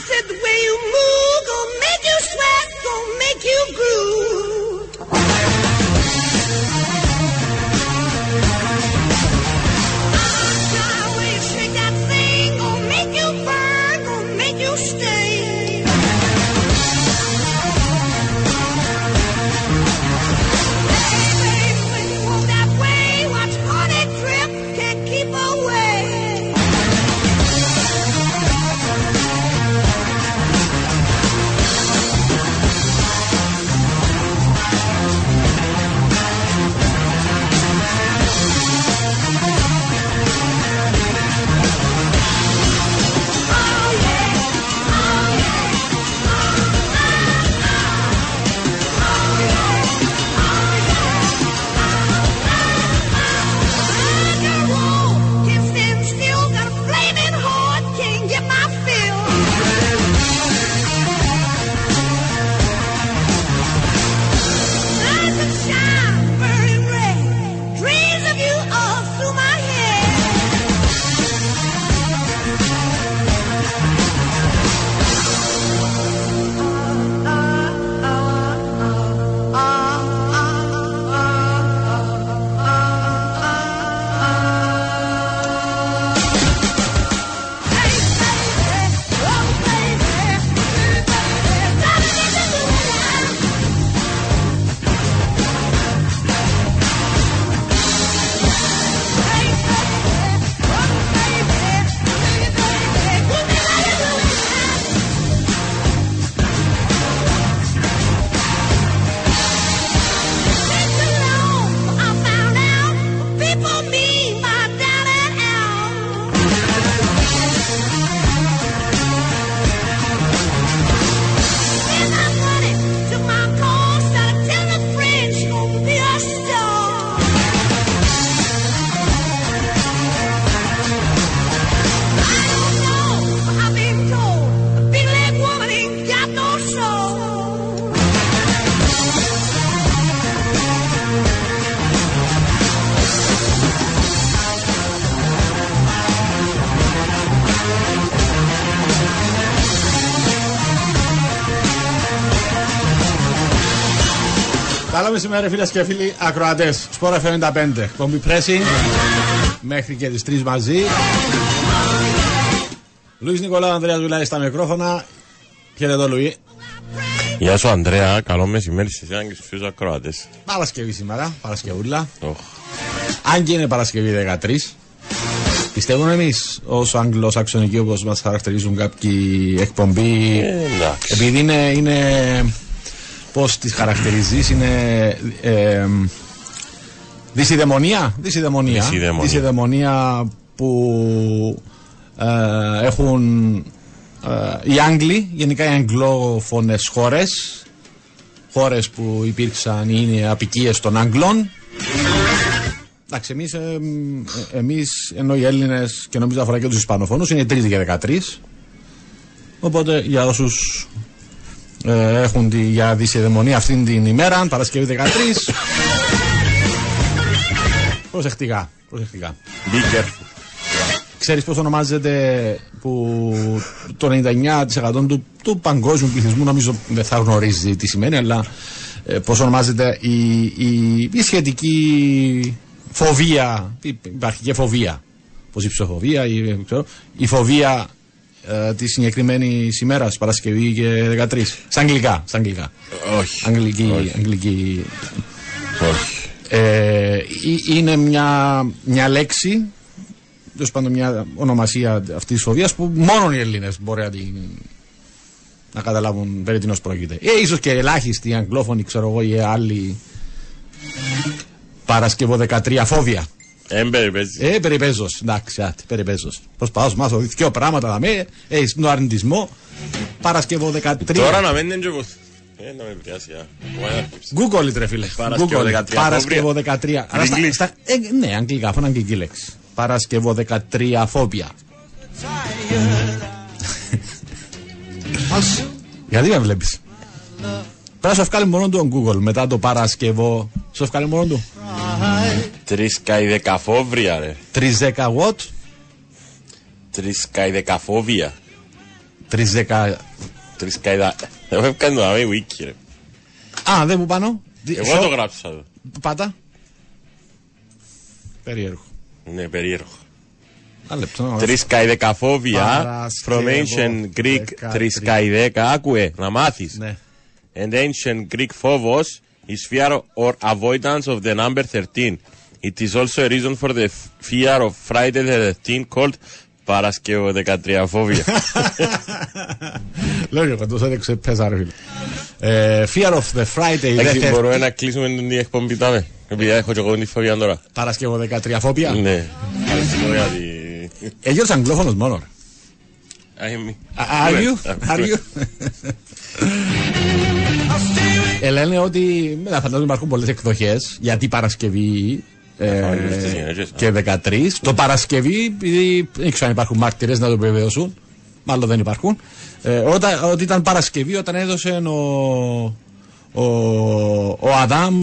said the way you move Καλό μεσημέρι, φίλες και φίλοι ακροατές. Σπόρα FM 95. Κομπι Pressing. Μέχρι και τις 3 μαζί. Λουίς Νικολάου Ανδρέας Βουλάης στα μικρόφωνα. Χαίρετο, Λουί. Γεια σου Ανδρέα, καλό μεσημέρι σε εσένα και στους φίλους ακροατές. Παρασκευή σήμερα, Παρασκευούλα. Οχ. Αν και είναι Παρασκευή 13. Πιστεύουμε εμείς ω Αγγλοσαξονικοί όπως μας χαρακτηρίζουν κάποιοι εκπομπή. Ε, εντάξει. Επειδή είναι. είναι Πώς τις χαρακτηρίζεις, είναι. Ε, δυσιδαιμονία. Δυσιδαιμονία. Δυσιδαιμονία. Δυσιδαιμονία που ε, έχουν ε, οι Άγγλοι, γενικά οι αγγλόφωνες χώρες, χώρες που υπήρξαν ή είναι απικίες των Άγγλων. Εντάξει, εμείς, ε, ε, εμείς ενώ οι Έλληνες και νομίζω αφορά και τους Ισπανοφωνούς είναι 3 και 13. Οπότε για όσους ε, έχουν τη, για δυσιδαιμονία αυτήν την ημέρα, Παρασκευή 13. προσεκτικά, προσεκτικά. Be careful. Ξέρεις πώς ονομάζεται που το 99% του, του παγκόσμιου πληθυσμού νομίζω δεν θα γνωρίζει τι σημαίνει αλλά ε, πώς ονομάζεται η, η, η σχετική φοβία, υ- υπάρχει και φοβία, πώς η ψυχοφοβία, η, ξέρω, η φοβία ε, τη συγκεκριμένη ημέρα, Παρασκευή και 13. Στα αγγλικά. Στα αγγλικά. Όχι. Αγγλική, Όχι. αγγλική Όχι. ε, ή- είναι μια, μια λέξη, τέλος πάντων μια ονομασία αυτής της φοβίας που μόνο οι Έλληνες μπορεί να, την, να καταλάβουν περί τίνος πρόκειται. Ε, ίσως και ελάχιστοι αγγλόφωνοι, ξέρω εγώ, ή άλλοι Παρασκευό 13 φόβια. Έμπερ παίζει. Ε, περιπέζως. Εντάξει, άτε, περιπέζως. Προσπαθώ να μάθω δύο πράγματα να με. Έχει τον αρνητισμό. Παρασκευό 13. Τώρα να μένει και εγώ. Ε, να με επηρεάσει. α. Μου ανάρκεψε. Google it, ρε φίλε. Παρασκευό Google it. 13 Παρασκευό 13. φόβια. Αλλά στα- English. στα- ε, ναι, αγγλικά, αφού είναι αγγλική λέξη. Παρασκευό 13 φόβια. Γιατί με βλέπεις; Πρέπει να σου βγάλει μόνο του ο Google μετά το Παρασκευό. Σου βγάλει μόνο του. Τρεις καί δεκαφόβρια ρε. 310 watt. Τρεις καί δεκαφόβια. Τρεις δεκα. Τρεις καηδά. Εγώ έχω κάνει το αμέ wiki ρε. Α, δεν μου πάνω. Δι- Εγώ σο- το γράψα εδώ. Πάτα. Περίεργο. Ναι, περίεργο. Ένα λεπτό. να- Τρισκαϊδεκαφόβια, Παρασκευό, from ancient Greek δεκατρι- τρισκαϊδέκα, άκουε, να μάθεις. Ναι. And ancient Greek phobos is fear or avoidance of the number 13. It is also a reason for the f- fear of Friday the 13 called Παρασκευό 13 φόβια. Λέω και εγώ τόσο δεν ξεπέσα ρε φίλε. Ε, Fear of the Friday, Εντάξει, δεύτερη. μπορούμε να κλείσουμε την εκπομπή τάμε. Επειδή έχω και εγώ την φοβία τώρα. Παρασκευό 13 φόβια. Ναι. Παρασκευό για τη... Ε, Γιώργος Αγγλόφωνος μόνο. ρε. Α, είμαι- Are you? Ναι, Are you? Ε, λένε ότι μετά φαντάζομαι υπάρχουν πολλές εκδοχές γιατί Παρασκευή ε, φανεί στις γυναίκες, και 13. Το Παρασκευή, επειδή δεν ξέρω αν υπάρχουν μάρτυρες να το επιβεβαιώσουν, μάλλον δεν υπάρχουν, ε, όταν, ότι ήταν Παρασκευή όταν έδωσε ο, ο, ο Αδάμ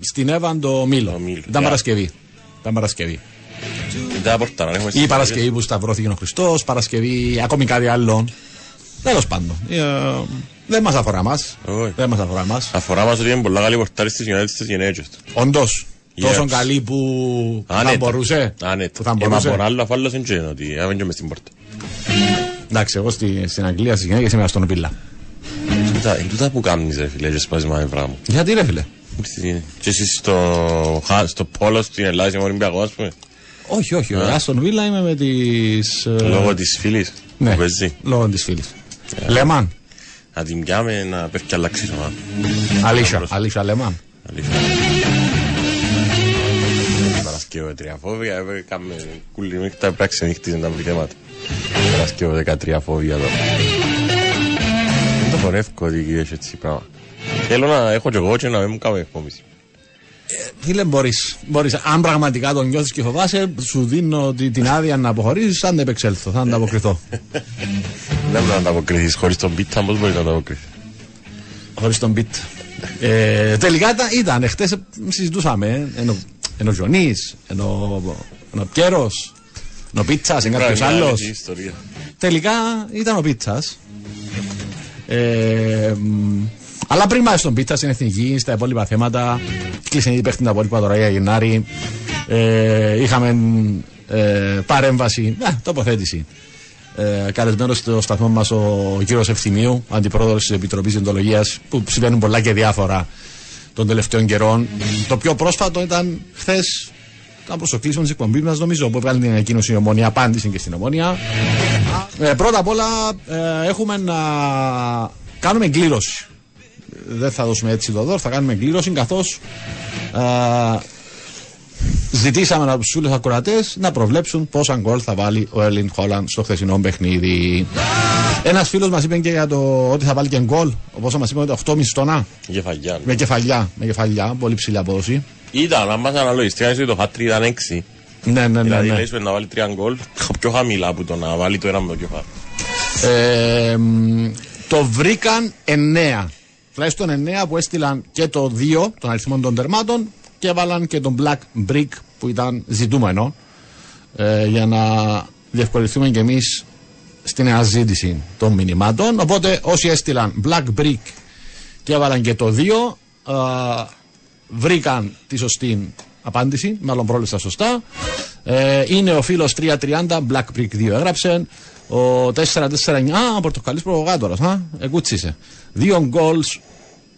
στην Εύαν το μήλο. Το μήλο, Ήταν yeah. Παρασκευή. Ήταν Παρασκευή. Δεν τα πορτάρα, έχουμε Ή η Παρασκευή που σταυρώθηκε ο Χριστός, Παρασκευή ακόμη κάτι άλλο. Τέλος πάντων. Ε, δεν μας αφορά μας. Όχι. Δεν μας αφορά μας. Αφορά μας ότι είναι πολλά καλή πορτάρι στις United στις γυναίκες τους. Όντως. Yes. Τόσο καλή που θα Άνετα. μπορούσε. Άνετα. Που θα Ε, μα μπορούσε. από άλλο αφάλος είναι και είναι ότι έβαινε και μες στην πόρτα. Εντάξει, εγώ στη, στην Αγγλία στι γυναίκε είμαι στον πύλα. Τούτα- Είναι τούτα που κάνεις ρε φίλε και σπάζεις μαύρά μου. Γιατί ρε φίλε; Και εσύ στο, χα- στο πόλο στην Ελλάδα είμαι Ολυμπιακός ας πούμε. Όχι, όχι. Ο Άστον Βίλα είμαι με τις. Λόγω της φίλης ναι, που παίζει. λόγω της φίλης. Λεμάν. Να την πιάμε να πέφτει και αλλάξει σωμά. Αλήθεια. Αλήθεια, Λεμάν. Αλήθεια. Παρασκευό τριαφόβια, ε, κάμε κούλη νύχτα, πράξη νύχτης τα πληθέματα. Παρασκευό 13 φόβια εδώ. Δεν το χορεύω ότι έχει έτσι πράγμα. Θέλω να έχω και εγώ και να μην μου κάνω εκπόμιση. Φίλε, μπορείς. Μπορείς. Αν πραγματικά τον νιώθεις και φοβάσαι, σου δίνω τη- την άδεια να αποχωρήσεις. Αν δεν επεξέλθω, θα ανταποκριθώ. Δεν μπορείς να ανταποκριθείς χωρίς τον πίτα, πώς μπορείς να ανταποκριθείς. Χωρίς τον beat. Ε, τελικά ήταν, ήταν χτε συζητούσαμε. ε, Ενώ, ενώ Γιονής, ενώ, ενώ Πιέρος, ενώ Πίτσας, εν κάποιος Μια άλλος. αλήθεια ιστορία. Τελικά ήταν ο Πίτσας. Ε, μ, αλλά πριν πάει στον Πίτσα στην εθνική, στα υπόλοιπα θέματα, κλείσαν ήδη παίχτη τα υπόλοιπα τώρα για Γενάρη. Ε, είχαμε ε, παρέμβαση, ε, τοποθέτηση. Ε, Καλεσμένος στο σταθμό μας ο κύριος Ευθυμίου, αντιπρόεδρος της Επιτροπής Διοντολογίας, που συμβαίνουν πολλά και διάφορα των τελευταίων καιρών. Το πιο πρόσφατο ήταν χθες, ήταν προ το κλείσιμο της εκπομπής μας, νομίζω, που έβγαλε την ανακοίνωση η ομόνια, απάντηση και στην ομόνια. Ε, πρώτα απ' όλα ε, έχουμε να κάνουμε εγκλήρωση. Δεν θα δώσουμε έτσι το δώρο, θα κάνουμε εγκλήρωση καθώς ζητήσαμε από τους φίλους ακροατές να προβλέψουν πόσα γκολ θα βάλει ο Έρλιν Χόλαν στο χθεσινό παιχνίδι. Ένας φίλος μας είπε και για το ότι θα βάλει και γκολ, όπως μας είπε ότι 8,5 τόνα. Γεφαγιά. Με κεφαλιά, με κεφαλιά, πολύ ψηλή απόδοση. Ήταν, αν μας αναλογιστείς, ότι το χάτρι ήταν 6. Ναι, ναι, ναι. Δηλαδή, ναι. λες να βάλει τρία γκολ, πιο χαμηλά από το να βάλει το ένα με το κεφάλι. Ε, μ, το βρήκαν 9. Τουλάχιστον 9 που έστειλαν και το 2 των αριθμών των τερμάτων και έβαλαν και τον Black Brick που ήταν ζητούμενο ε, για να διευκολυνθούμε και εμείς στην αναζήτηση των μηνυμάτων. Οπότε όσοι έστειλαν Black Brick και έβαλαν και το 2 ε, βρήκαν τη σωστή απάντηση, μάλλον πρόληψα σωστά. Ε, είναι ο φίλος 330, Black Brick 2 έγραψε. Ο 449, α, πορτοκαλής προβογάτορας, α, εκούτσισε. Δύο γκολς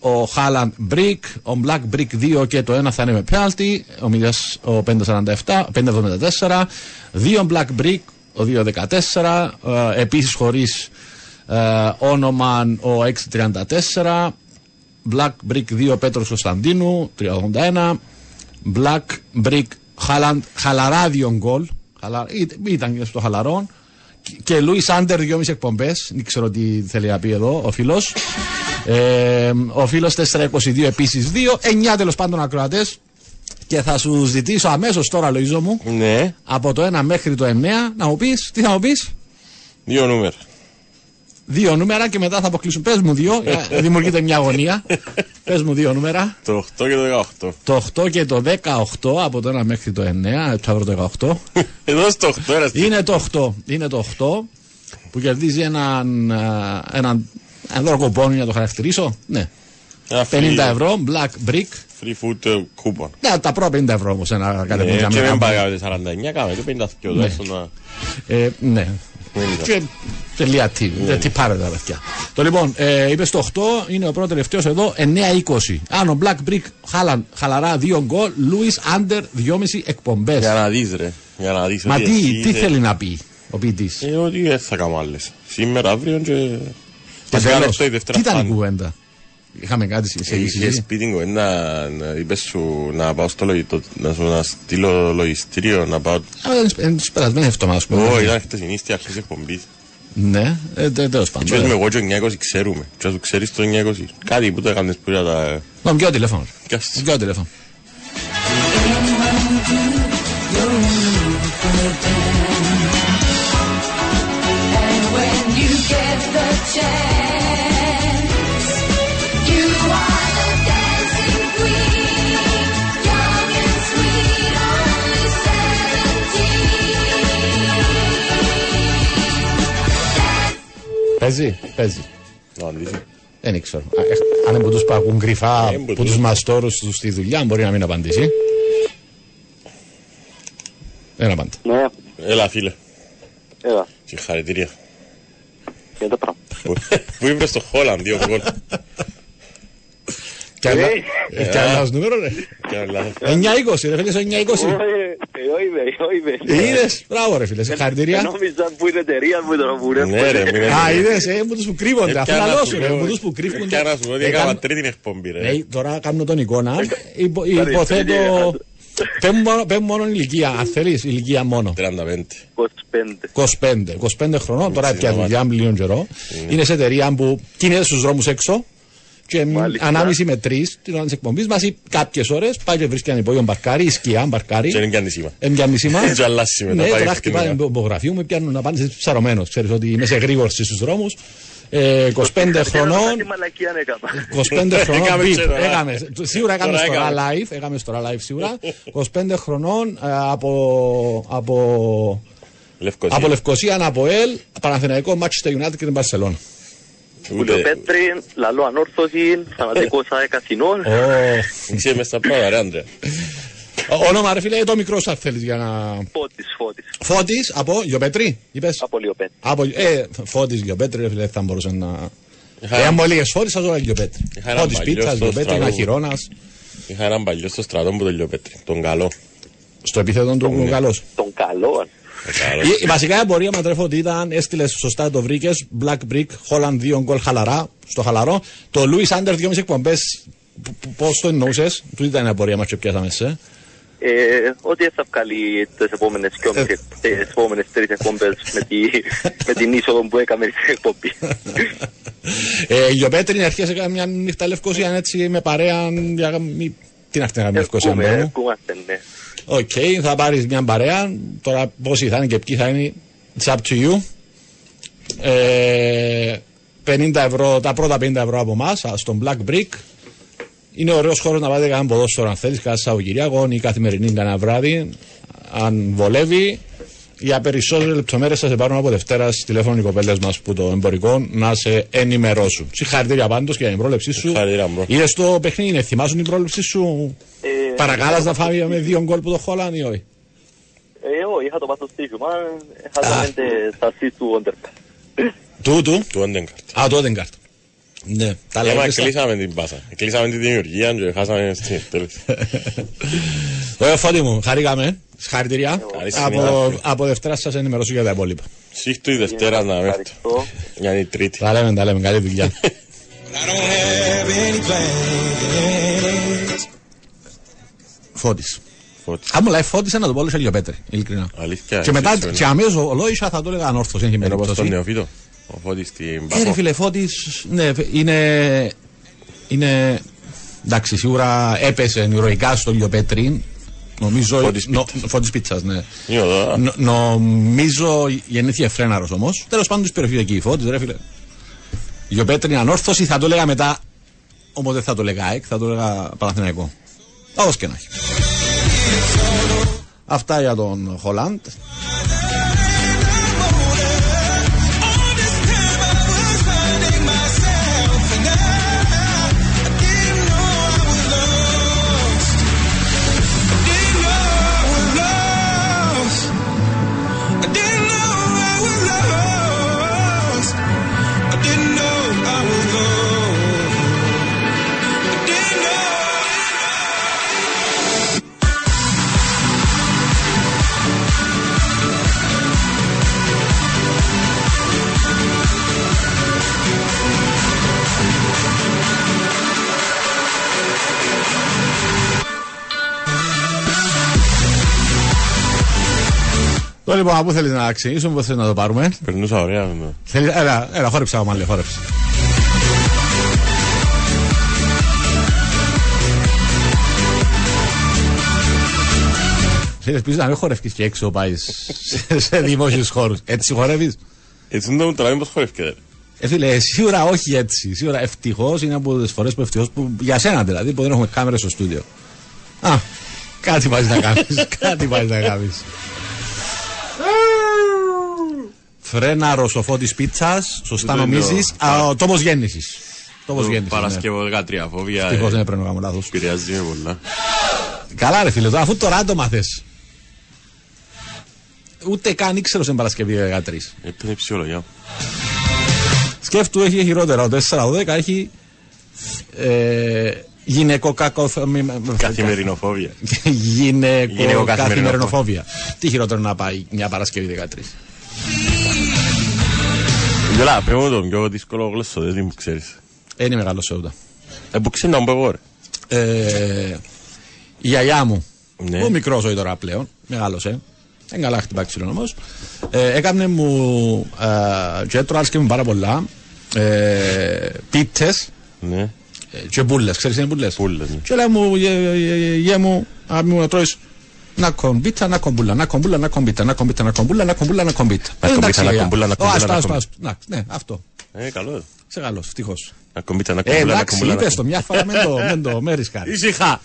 ο Χάλαντ Brick, ο Black Brick 2 και το ένα θα είναι με penalty, ο, Μιδιάς, ο 547, 574. Δύο Black Brick, ο 214, ε, επίσης χωρίς ε, όνομα ο 634. Black Brick 2 Πέτρος Κωνσταντίνου 381 Black Brick Χαλαν, χαλαρά δύο γκολ χαλα, ή- ήταν και στο χαλαρό και Λούι Άντερ 2,5 εκπομπές. Δεν ξέρω τι θέλει να πει εδώ ο φίλος. Ε, ο φίλος 422 επίσης 2. 9 τέλος πάντων ακροατές. Και θα σου ζητήσω αμέσως τώρα, Λοίζο μου, Ναι, από το 1 μέχρι το 9 να μου πεις, τι θα μου πεις, δύο νούμερα. Δύο νούμερα και μετά θα αποκλείσουν. Πες μου δύο, ε, δημιουργείται μια αγωνία. Πες μου δύο νούμερα. Το 8 και το 18. Το 8 και το 18, από το 1 μέχρι το 9, το αύριο το 18. Εδώ στο 8 era στη... Είναι το 8. Είναι το 8. που κερδίζει έναν, α, έναν, έναν δώρο κοπόνι, να το χαρακτηρίσω. Ναι. Ένα 50 free- ευρώ, black brick. Free food ε, coupon. Ναι, τα πρώτα 50 ευρώ όμως ένα Ε, κατεβούν για Και μένα. δεν πάει 49, κάμε το 52. Ναι. Δώσ' το να- Ε, ναι. Δεν είναι Και τελεία τι. Δεν τι πάρετε τα παιδιά. Το λοιπόν, ε, είπε στο 8, είναι ο πρώτος τελευταίος εδώ, 9-20. Άνω, Black Brick, χαλα, χαλαρά 2 γκολ, Λούι Άντερ 2,5 εκπομπές. Για να δεις ρε. Για να δεις Μα ότι τι, εσύ τι είσαι- θέλει να πει ο ποιητής; Ε, ότι δεν θα κάνω άλλες. Σήμερα, αύριο και... Και Μας τέλος, κάνεις το η Δευτέρα τι ήταν η πάντα. κουβέντα; Είχαμε κάτι σε Ε, συζήτηση. Είχε σπίτι κουβέντα, να- είπες σου να πάω στο λογιστήριο, να σου να στείλω λογιστήριο, να πάω... Τι περασμένε εβδομάδε, ας Ω, πούμε. ήταν χτεσινή στη αρχή της εκπομπής. Ναι, ε, τέλος Και πάντων. πες με εγώ και ο 920 ξέρουμε. Και σου ξέρεις το 920. Κάτι που το έκανες που ήταν τα... Να μου πιω τηλέφωνο. Κάτσε. Μου πιω τηλέφωνο. And when you get the chance, Παίζει, παίζει. Να δεις. Δεν ξέρω. Α, ε, Αν είναι από τους που ακούν κρυφά, Ε, μπορεί. από τους μαστόρους τους στη δουλειά, μπορεί να μην απαντήσει. Δεν απάντα. Ναι, Έλα φίλε. έλα, Συγχαρητήρια. για το πράγμα. Που- Που είπες στο Χόλαν δύο γκολ. Κι άλλα. Ε. ε, Κι άλλα ως νούμερο, ρε. Κάνω λάθος. 9-20, ρε φίλε, στο 9-20. Εγώ είμαι, εγώ είμαι. Είδες, μπράβο ρε φίλε, συγχαρητήρια. Νόμιζα που είναι εταιρεία μου τώρα που είναι. Ναι ρε, μην Α, είδες, ε, μου τους που κρύβονται, Ε, αφού πιάνα λαλό σου, σου ρε, λέω, μου τους που κρύβονται. Πιάνα σου ότι Ε, έκανα κάνω- τρίτη εκπομπή ρε. Ε, τώρα κάνω τον εικόνα, Υπο- Καλή, υποθέτω... τρίτη, Πες μου μόνο- πες μου μόνο ηλικία, αν θέλεις, ηλικία μόνο. 35. 25. 25, 25 χρονών, τώρα Έτσι, πια να δουλειά μου λίγο καιρό. Είναι σε εταιρεία που κινείται στου δρόμους έξω και Μάλιστα. ανάμιση με τρεις την ώρα της εκπομπής μαζί κάποιες ώρες πάει και βρίσκει ένα υπόγειο μπαρκάρι ή σκιά μπαρκάρι. Και είναι και ανησύμα. Έμεινε σήμα. Και αλλάσει μετά, Ναι, πάει τώρα ευθυνικά. χτυπάει το υπογραφείο μου, πιάνουν να πάνε ψαρωμένος. Ξέρεις ότι είμαι σε γρήγορση στους δρόμους. Ε, 25 χρονών. Τι μαλακία να έκανα. 25 χρονών. Έκαμε beep, και τώρα. έκαμε. Σίγουρα έκαμε Τώρα τώρα έκαμε. live. Έκαμε τώρα live σίγουρα. 25 χρονών ε, από, από, Λευκοσία. από Λευκοσία, από ΕΛ, Παναθηναϊκό, Manchester United και την Barcelona. Κούλιο Ούτε... Πέτρη, λαλό ανόρθωση, φανατικός ΑΕΚ Αθηνών. Ω, Είσαι μες στα πράγματα ρε Άντρε. Όνομα ρε φίλε, το μικρό σου αν θέλεις για να... Φώτης, Φώτης. Φώτης από Γιοπέτρη, είπες; Από Λιοπέτρη. Από, ε, Φώτης Γιοπέτρη, ρε φίλε, θα μπορούσε να... Είχα Ε, αν έναν- μου έλεγες Φώτης, θα ζω Γιοπέτρη. Είχα έναν Φώτης παλιό πίτσας, στο Γιοπέτρη, στραβό. ένα χειρώνας. Είχα έναν παλιό στο στρατό που το Λιοπέτρι. Τον καλό. Στο επίθετο του Ναι. καλός. Τον καλό. Ο καλός. Η, η βασικά εμπορία μα τρέφω ότι ήταν, έστειλε σωστά το βρήκες. Black Brick, Holland 2 γκολ χαλαρά, στο χαλαρό. Το Louis Under 2,5 εκπομπές. Πώς το εννοούσες, του ήταν η εμπορία μας και πιάσαμε σε. Ε, ότι θα βγάλει τις επόμενες και Ε. τις επόμενες τρεις εκπομπές με, τη, με την είσοδο που έκαμε στην εκπομπή. ε, η Λιοπέτριν αρχίσει να μια νύχτα Λευκωσία έτσι με παρέα. Για, μη, τι να έρθει να κάνει Λευκωσία Ερχούμε, μόνο. ερχόμαστε, ναι. Οκ, θα πάρεις μια παρέα. Τώρα πόσοι θα είναι και ποιοι θα είναι. It's up to you. Ε, 50 ευρώ, τα πρώτα 50 ευρώ από εμάς στον Black Brick. Είναι ωραίος χώρος να πάτε κανένα ποδόσφαιρο αν θέλεις, κάθε Σαββατοκυριακό ή καθημερινή κανένα βράδυ. Αν βολεύει. Για περισσότερες λεπτομέρειες θα σε πάρουν από Δευτέρα στις τηλέφωνο οι κοπέλες μας που το εμπορικό να σε ενημερώσουν. Συγχαρητήρια πάντως και για την πρόληψή σου. Συγχαρητήρια, μπρο. Είδες το παιχνίδι, θυμάσουν την πρόληψή σου; Ε, Παρακάλας να φάμε με δύο γκολ που το χόλαν ή όχι; Ε, όχι, είχα το πάθος στοίχημα, είχα το πέντε στα σις του Όντερκα. Του, του; Του Όντεγκαρτ. Α, το Οδεγκάρτ. Ναι, τα Έμα λέμε. κλείσαμε την πάσα. Κλείσαμε τη δημιουργία και χάσαμε στην εκτέλεση. Ωραία, φώτη μου, χαρήκαμε. Συγχαρητήρια. Καλή Από, συνέχεια. από Δευτέρα σας ενημερώσω για τα υπόλοιπα. Σύχτου η Δευτέρα να έρθω. Ευχαριστώ. Για είναι η Τρίτη. Τα λέμε, τα λέμε. Καλή δουλειά. I don't have any plans. Φώτης. Φώτης. Αν μου λέει φώτης, να το πω όλο σε λίγο πέτρε. Ειλικρινά. Αλήθεια. Και μετά, έτσι και αμέσως ο Λόισα θα το έλεγα ανόρθωση. Έχει Είναι όπως τον περίπτωση. νεοφύτο. Ο Φώτης στην Ε, ρε Παπό. φίλε, φώτης. Ναι, είναι. Είναι. Εντάξει, σίγουρα έπεσε ηρωικά στο Λιοπέτριν. Νομίζω. Φώτης νο- Φώτης πίτσας, ναι. Είναι εδώ. Νο- νομίζω γεννήθηκε φρέναρος όμως. Τέλος πάντων της περιοχής εκεί η φώτης, ρε φίλε. Λιοπέτριν η Ανόρθωση θα το έλεγα μετά. Όμως δεν θα το έλεγα ΑΕΚ, θα το έλεγα Παναθηναϊκό. Όπως και να έχει. Αυτά για τον Χάαλαντ. Το λοιπόν, από πού θέλεις να ξεκινήσουμε, πώ θέλεις να το πάρουμε; Περνούσα ωραία. ναι. Θέλεις, έλα, έλα, χόρεψε άμα λέει, χόρεψε. Θέλεις πίσω να μην χορεύεις και έξω πάεις σε, σε δημόσιους χώρους. Έτσι χορεύεις; Έτσι δεν το μου τραβάει πως χορεύκεται. Ε, φίλε, σίγουρα όχι έτσι. Σίγουρα ευτυχώς είναι από τις φορές που ευτυχώς που για σένα δηλαδή που δεν έχουμε κάμερα στο στούντιο. Α, κάτι πάει να κάνεις. κάτι πάει να κάνεις. Φρέναρος ο φώτης πίτσας, σωστά Δεν είναι νομίζει. ο- Ο τόπο γέννησης. Τόπο Το γέννησης. Παρασκευό 13 φόβια. Ευτυχώς ε, δεν έπρεπε να κάνω λάθο. Επηρεάζει με πολλά. Καλά, ρε φίλε, τώρα, αφού τώρα το μάθες. Ούτε καν ήξερα στην Παρασκευή 13. Έπαιρνε η ψυχολογία. Σκέφτου έχει χειρότερα. Ο 4-12 έχει ε, γυναικό κακό. Καθημερινοφόβια. Γυναικό Γυναικοκαθημερινοφόβια. καθημερινοφόβια. Τι χειρότερο να πάει μια Παρασκευή 13. Γιώλα, πες μου τον πιο δύσκολο γλώσσο, δεν μου ξέρεις. Δεν είναι μεγάλο σε ούτε. Ε, που ξέρεις να μου πω εγώ, ρε. Ε, η γιαγιά μου, Ναι. που μικρός ζωή τώρα πλέον, μεγάλωσε. Δεν καλά χτυπά ξύλο όμω. Ε, έκανε μου ε, και έτρωγα και μου πάρα πολλά. Ε, Πίτες Ναι. και μπουλέ. Ξέρεις τι είναι μπουλέ. Πούλες, ναι. Και λέει μου, γε, γε, γε, γε μου, αγάπη μου να τρώεις να κομπίτα, να κομπούλα, να κομπούλα, να κομπίτα, να κομπίτα, να κομπούλα, να κομπούλα, να κομπίτα. Να Ε, κομπίτα, εντάξει, να γιαγιά. κομπούλα, να Ω, κομπούλα, άστο, να άστο, κομπίτα. άστο. Να, Ναι, αυτό. Ε, καλό. Σε καλό, ευτυχώς. Να κομπίτα, να Ε, κομπούλα, να εντάξει, κομπούλα. να είπες το κομπούλα. μια φορά, μην το, μην το με ρισκάρεις. Ήσυχα.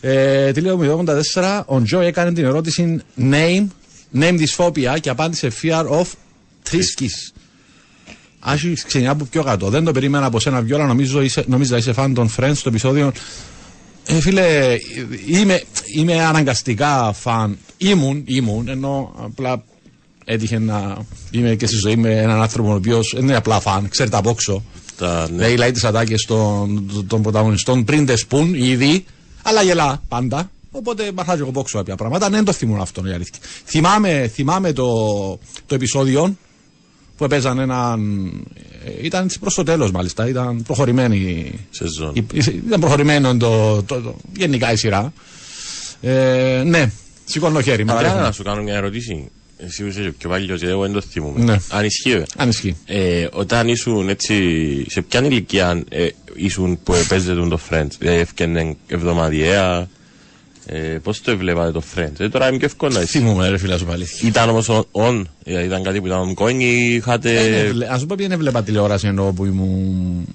Ε, τι λέω με 84, ο Τζο έκανε την ερώτηση name, name dysphobia και απάντησε fear of tristis. Άχι ξεκινά από πιο κάτω. Δεν το περίμενα από σένα Βιόλα, νομίζω είσαι, νομίζω είσαι φαν των Friends στο επεισόδιο. Ε, φίλε, είμαι, είμαι αναγκαστικά φαν. Ήμουν, ήμουν, ενώ απλά έτυχε να είμαι και στη ζωή με έναν άνθρωπο ο οποίος δεν είναι απλά φαν, ξέρει τα πόξω. Τα, ναι. Δηλαδή, λέει τις ατάκες των, των πρωταγωνιστών πριν τες πουν ήδη, αλλά γελά πάντα. Οπότε μαθάζω εγώ πόξω κάποια πράγματα. Ναι, δεν το θυμούν αυτό η αλήθεια. Θυμάμαι, θυμάμαι το, το επεισόδιο που έπαιζαν έναν. Ε, Ήταν προς το τέλος μάλιστα. Ήταν προχωρημένη. Σεζόν. η- η- Ήταν προχωρημένο το, το, το- γενικά η σειρά. Ε, ναι, σηκώνω χέρι. με Αλλά τρέχουν. να σου κάνω μια ερώτηση. Εσύ που είσαι πιο παλιός, εγώ δεν το θυμούμαι. Ναι. Αν ισχύει, βέβαια. Αν ισχύει. Ε, όταν ήσουν έτσι, σε ποια ηλικία ε, ήσουν που έπαιζε το Friends, δηλαδή έφτιανε εβδομαδιαία, ε, πώς το έβλεπατε το Friends, ε, τώρα είμαι πιο εύκολο να εσύ. Θυμούμαι, ρε φίλε, σου πάλι. Ήταν όμως on, on, δηλαδή ήταν κάτι που ήταν on ή είχατε... Ε, Να σου πω, δεν έβλεπα τηλεόραση ενώ που ήμουν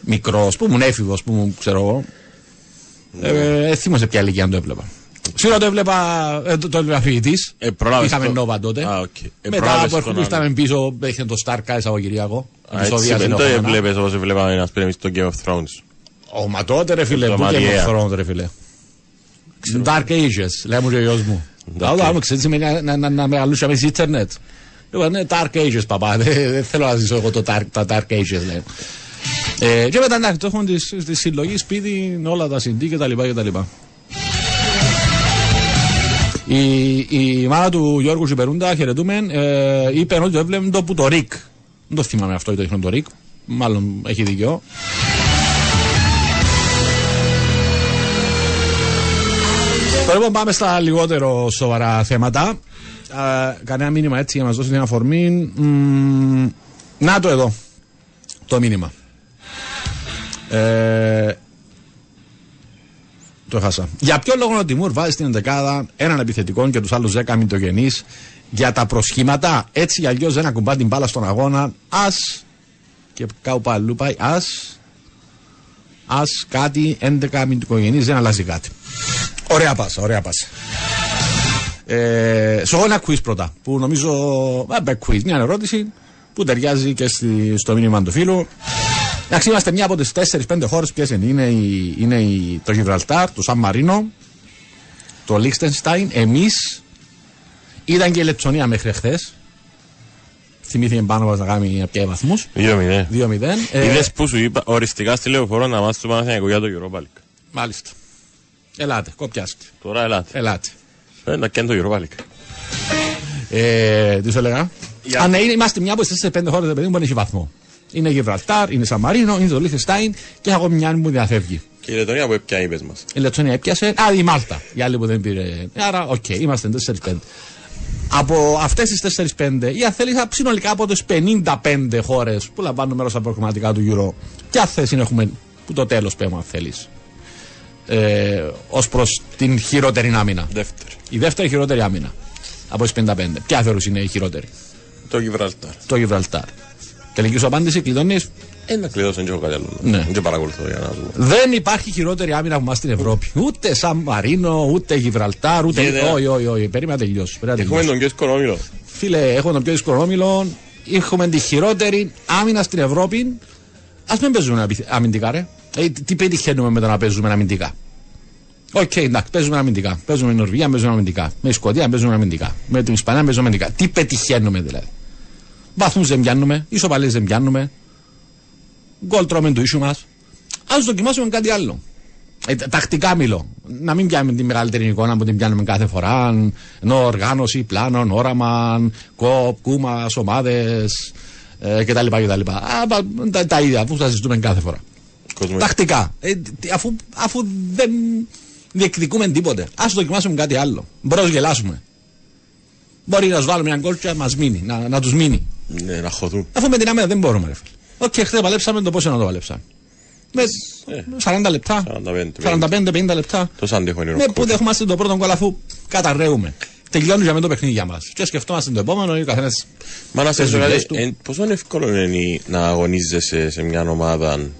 μικρό, που ήμουν έφηβος, που ήμουν, ξέρω εγώ. Ε, ε, θυμάμαι σε ποια ηλικία αν το έβλεπα. Σίγουρα το έβλεπα, ε, το, το έβλεπα φοιτητή. Ε, πρόλαβες Είχαμε το- Nova τότε. Α, οκ. Ε, Μετά πρόλαβες που το έρχομαι να- ήρθαμε πίσω, είχε το Star κάθε Σαββατοκύριακο. Α, έτσι, δεν το έβλεπες όπως έβλεπαμε ένας πριν στο Game of Thrones. Ω, μα τότε ρε φίλε, που και Εβδομαδιαία. με χρόνο ρε φίλε. Dark Ages, λέει μου και ο γιος μου. Dark Αλλά Ages. μου ξέρεις σημαίνει να- να- να- να μεγαλούσαμε σε ίντερνετ. Λοιπόν, ναι, Dark Ages παπά, δεν δεν θέλω να ζήσω εγώ το dark, τα Dark Ages λέει. Ε, και μετά εντάξει, το έχουμε τη, της συλλογή σπίτι, όλα τα συντή κτλ. κτλ. Η, η μάνα του Γιώργου Σιπερούντα, χαιρετούμε, ε, είπε ότι το έβλεπε το που το Ρικ. Δεν το θυμάμαι αυτό ή το δείχνει το Ρικ. Μάλλον έχει δίκιο. Τώρα λοιπόν πάμε στα λιγότερο σοβαρά θέματα. Α, κανένα μήνυμα έτσι για να μας δώσει την αφορμή. Μ, να το εδώ. Το μήνυμα. Ε, το χάσα. Για ποιο λόγο ο Τιμούρ βάζει στην εντεκάδα έναν επιθετικό και τους άλλους 10 μητογενεί για τα προσχήματα; Έτσι για αλλιώς δεν ακουμπά την μπάλα στον αγώνα. Α. Και κάπου παλού πάει. Α. Α κάτι 11 μητογενεί δεν αλλάζει κάτι. Ωραία πάσα, ωραία πάσα. Ε, σου έχω ένα quiz πρώτα που νομίζω. Α, quiz, μια ερώτηση που ταιριάζει και στη, στο μήνυμα του φίλου. Εντάξει, είμαστε μια από τις 4-5 χώρες. Ποιες είναι, είναι, η, είναι η, το Γιβραλτάρ, το Σαν Μαρίνο, το Λίχτενστάιν, εμείς. Ήταν και η Λετσονία μέχρι χθε. Θυμήθηκε πάνω μας να κάνει πια βαθμούς. 2-0. 2-0. Ε, Είδες που σου είπα οριστικά στη λεωφορώ να μάθεις το Παναθηναϊκό για το Europa League. μάλιστα. Ελάτε, κοπιάστε. Τώρα ελάτε. Ελάτε. Ε, να κάνει το Europa League. Ε, τι σου έλεγα; Για- Αν ναι, είναι- είμαστε μια από τι 4-5 χώρες παιδί μου που δεν έχει βαθμό. Είναι Γιβραλτάρ, είναι Σαμαρίνο, είναι το Λίχτενστάιν και έχω μια που μου διαφεύγει. Και η Λετωνία που έπιανε είπες μας. Η Λετωνία έπιασε. Α, η Μάλτα. Η άλλη που δεν πήρε. Άρα, οκ, είμαστε 4-5. Από αυτές τις 4-5, ή αν θέλει, συνολικά από τις 55 χώρες που λαμβάνουν μέρος στα προκριματικά του Euro, ποια θέση έχουμε που το τέλος πέμπω, αν θέλεις. Ε, Ως προς την χειρότερη άμυνα. Δεύτερη. Η δεύτερη χειρότερη άμυνα από τις 55. Ποια θεωρούς είναι η χειρότερη; Το Γιβραλτάρ. Το Γιβραλτάρ. Τελική σου απάντηση, κλειδώνεις; Ένα κλειδώσαν και έχω κάτι άλλο. Ναι. Δεν παρακολουθώ για να σου πω. Δεν υπάρχει χειρότερη άμυνα από εμάς στην Ευρώπη. Ούτε Σαν Μαρίνο, ούτε Γιβραλτάρ, ούτε. Γίνεται. Όχι, όχι, όχι. Περίμενα να τελειώσει. Πρέπει να Έχουμε τελειώσει. τον πιο δύσκολο όμιλο. Φίλε, έχουμε τον πιο δύσκολο όμιλο. Έχουμε τη χειρότερη άμυνα στην Ευρώπη. Α μην παίζουμε αμυ- αμυντικά, ρε. Ε, τι- τι πετυχαίνουμε με το να παίζουμε αμυντικά; Οκ, εντάξει, παίζουμε αμυντικά. Παίζουμε με την Νορβηγία, παίζουμε αμυντικά. Με τη Σκοτία, παίζουμε αμυντικά. Με την Ισπανία, παίζουμε αμυντικά. Τι πετυχαίνουμε δηλαδή; Βαθμούς δεν πιάνουμε, ισοπαλίες δεν πιάνουμε. Γκολ τρώμε του ίσου μας. Α δοκιμάσουμε κάτι άλλο. Ε, τα- τακτικά μιλώ. Να μην πιάνουμε τη μεγαλύτερη εικόνα που την πιάνουμε κάθε φορά. Ενώ οργάνωση, πλάνων, όραμα, κοπ, κούμα, ομάδες ε, κτλ. κτλ. Α, πα- τα, τα ίδια που θα συζητούμε κάθε φορά. Κόσμος. Τακτικά. Ε, τι- αφού, αφού δεν διεκδικούμε τίποτε. Α δοκιμάσουμε κάτι άλλο. Μπρο γελάσουμε. Μπορεί να τους βάλουμε ένα γκολ και να μας μείνει, να, να τους μείνει. Ναι, να χωθούν. Αφού με την άμυνα δεν μπορούμε, ρε φίλε. Οκ, χθε παλέψαμε το πόσο να το παλέψαμε. Με Ε, 40 λεπτά, 45, 45-50 λεπτά. Τόσο αντέχω είναι ο Ναι, που Ροκκό. δεχόμαστε το πρώτο γκολ αφού καταρρέουμε. Τελειώνει για με το παιχνίδι για μας. Και σκεφτόμαστε το επόμενο ή ο καθένας. Μα να σε τις ρωτήσω δουλειές κάτι, του. εν- πόσο εύκολο είναι να αγωνίζεσαι σε μια ομάδα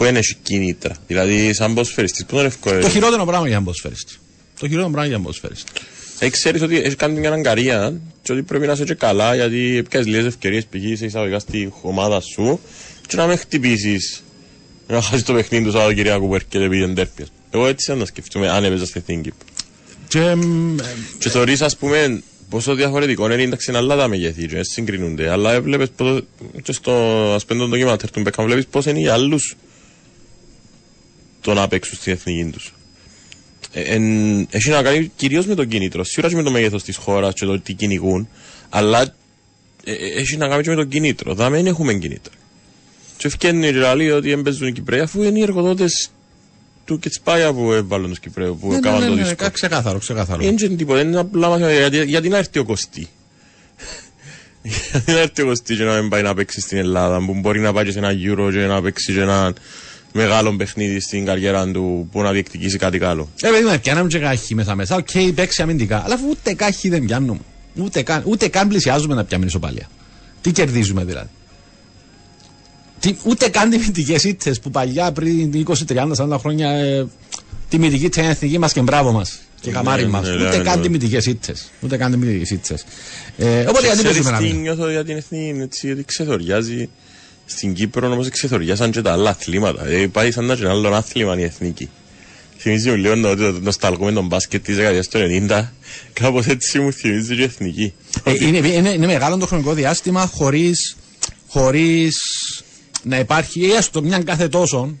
που δεν έχει κίνητρα. Δηλαδή, σαν ποσφαιριστής, πόσο εύκολο Το είναι. χειρότερο πράγμα για να μποσφαίριστη. Το χειρότερο πράγμα για να μποσφαίριστη. Ε, ξέρεις ότι έχεις κάνει μια αγκαρία και ότι πρέπει να είσαι και καλά γιατί πιάσεις λίγες ευκαιρίες π.χ. είσαι εισαγωγικά στη ομάδα σου και να με χτυπήσεις να χάσεις το παιχνίδι του Σαββατοκυριακού που έρχεται επειδή είναι τέρπιας. Εγώ έτσι να σκεφτούμε αν έπαιζα στη Εθνική. Και μ, ε, Και θεωρείς ας πούμε πόσο διαφορετικό είναι εντάξει είναι άλλα τα μεγέθη και έτσι συγκρινούνται αλλά έβλεπες πόσο και στο ας πούμε το ντοκιμαντέρ του Μπέκαμ βλέπεις πώς είναι οι άλλους το να παίξουν στην εθνική τους. Ε, εν- έχει να κάνει κυρίως με το κίνητρο, σίγουρα και με το μέγεθος της χώρας και το τι κυνηγούν αλλά ε, ε, έχει να κάνει και με το κίνητρο. Δάμε δεν έχουμε κίνητρο. Και ευκαιρνεί η Ραλή ότι έμπαιζουν οι Κυπρέοι αφού είναι οι εργοδότες του Κετσπάγια που έβαλαν τους Κυπρέους που ναι, ναι, έκαναν ναι, το ναι, δίσκο. κα- ξεκάθαρο, ξεκάθαρο. Είναι και τίποτα, είναι απλά μαθηματικά. Γιατί, γιατί να έρθει ο Κωστή; γιατί να έρθει ο Κωστή και να μην πάει να παίξει στην Ελλάδα, που μπορεί να πάει και σε ένα Euro και να παίξει και ένα μεγάλο παιχνίδι στην καριέρα του που να διεκδικήσει κάτι καλό. Ε, παιδί μου, πιάναμε και κάχη μέσα μέσα. Οκ, παίξει αμυντικά. Αλλά αφού ούτε κάχη δεν πιάνουμε. Ούτε καν, ούτε καν πλησιάζουμε να πιάμε ισοπαλία. Τι κερδίζουμε δηλαδή. Τι, ούτε καν τιμητικές ήττες που παλιά πριν 20, 30, 40 χρόνια ε, τιμητική ήταν η εθνική μας και μπράβο μας. Και καμάρι Ναι, μας. ναι, ούτε ναι, καν ναι. τιμητικές ήττες. Ούτε καν τιμητικές ήττες. Ε, οπότε γιατί Ξέρεις παίζουμε να τι μην. νιώθω για την εθνική, έτσι, ότι ξεθοριάζει στην Κύπρο όμως ξεθοριάζαν και τα άλλα αθλήματα. Ε, πάει σαν να είναι ένα άλλο άθλημα η εθνική. Θυμίζει μου λίγο το, το, το νοσταλγό με τον μπάσκετ της δεκαετίας του 90. Κάπως έτσι μου θυμίζει και η εθνική. Ε, είναι, είναι, είναι μεγάλο το χρονικό διάστημα χωρί χωρίς να υπάρχει ή έστω μια κάθε τόσο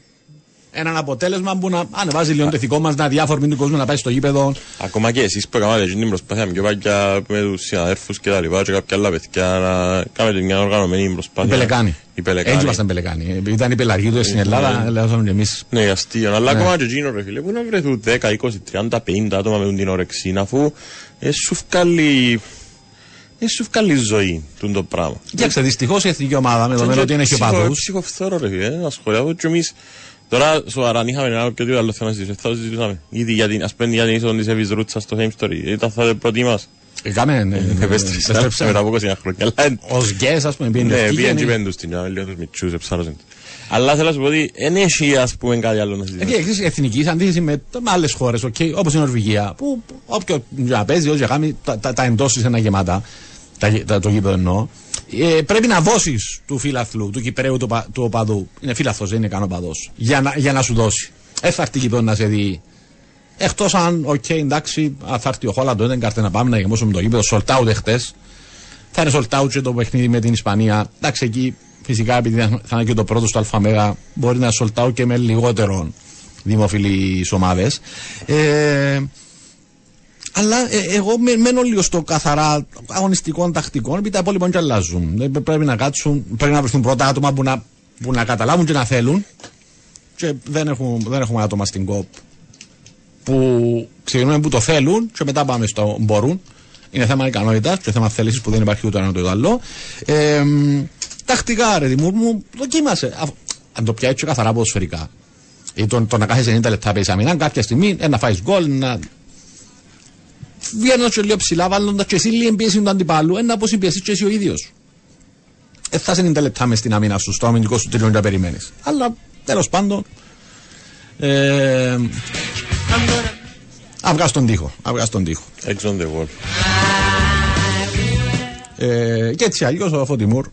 έναν αποτέλεσμα που να ανεβάζει λίγο το ηθικό μας, να διάφορμη του κόσμου να πάει στο γήπεδο. Ακόμα και εσείς που έκανατε την προσπάθεια πιο παλιά με τους συναδέρφους και τα λοιπά και κάποια άλλα παιδιά να κάνετε μια οργανωμένη Η προσπάθεια. Πελεκάνη. Η Πελεκάνη. Έτσι ήμασταν Πελεκάνη. Ήταν η πελαργή του στην Ελλάδα, λέγαμε και εμεί. Ναι, αστείο. Αλλά ακόμα και εκείνο ρε φίλε, που να βρεθούν 10, 20, 30, 50 άτομα με την όρεξη, αφού ε, σου βγάλει ε, σου βγάλει ζωή τούν το πράγμα. Κοίταξε, δυστυχώς η εθνική ομάδα, με δεδομένο ότι είναι έχει Ψυχο- οπαδού. Ψυχοφθόρο ρε φίλε, ένα σχολείο και εμείς Τώρα σοβαρά αν είχαμε ένα οποιοδήποτε άλλο θέμα να συζητήσουμε, θα το συζητούσαμε. Ήδη για την, ας πούμε για την είσοδο της Εύης Ρούτσας στο Fame Story. Ήταν θα πρώτη μας. Έκαμε. ναι, Επέστρεψα μετά από 20 χρόνια. Αλλά Ω γκέ, ας πούμε, πήγαινε ναι, ευκήγενε. πήγαν και πέντους στην Ιωάννη, λίγο τους μητσούς, εψάρωσαν. Αλλά θέλω να σου πω ότι δεν έχει ας πούμε κάτι άλλο να Ε, συζητήσουμε. Έχεις εθνική σε αντίθεση με, με άλλες χώρες, okay, όπως η Νορβηγία, που που όποιο να παίζει, όσο κάνει, τα, τα, τα εντός είναι γεμάτα. Τα, τα, το γήπεδο εννοώ. Ε, πρέπει να δώσεις του φίλαθλου, του Κυπρέου, του, πα- του οπαδού. Είναι φίλαθλο, δεν είναι καν οπαδός. Για, να, για να σου δώσει. Ε, θα έρθει γήπεδο να σε δει. Εκτός αν, οκ, εντάξει, α, θα έρθει ο Χόλαντ, δεν κάρτε να πάμε να γεμώσουμε το γήπεδο. Sold out εχθέ. Θα είναι sold out και το παιχνίδι με την Ισπανία. Εντάξει, εκεί φυσικά επειδή θα θα είναι και το πρώτο στο ΑΜΕΓΑ, μπορεί να sold out και με λιγότερο δημοφιλείς ομάδες. Ε, αλλά ε, εγώ με- μένω λίγο στο καθαρά αγωνιστικών τακτικών, επειδή τα υπόλοιπα και αλλάζουν. Ε, πρέ- πρέπει να κάτσουν, πρέπει να βρεθούν πρώτα άτομα που να, που να καταλάβουν και να θέλουν. και δεν έχουμε, δεν έχουμε άτομα στην ΚΟΠ που ξεκινούμε που το θέλουν και μετά πάμε στο μπορούν. Είναι θέμα ικανότητας και θέμα θέλησης που δεν υπάρχει ούτε ένα ούτε το άλλο. Ε, μ, τακτικά, ρε Δημούρ μου, δοκίμασε. Αφ- Αν το πιάσει καθαρά ποδοσφαιρικά. Ή το, το να κάθεσαι 90 λεπτά παίζει αμυνά, κάποια στιγμή ε, να φάει γκολ, να. Βγαίνοντα και λίγο ψηλά, βάλλοντα και εσύ λίγη πίεση του αντιπάλου, ένα πώ πιέσει και εσύ ο ίδιος. Ε, θα είσαι 90 λεπτά μες στην αμήνα σου, στο αμυντικό σου τρίτο να περιμένεις. Αλλά τέλος πάντων. Ε, αυγά στον τοίχο. Αυγά στον τοίχο. Έξω on the wall. Ε, και έτσι αλλιώς ο Φωτιμούρ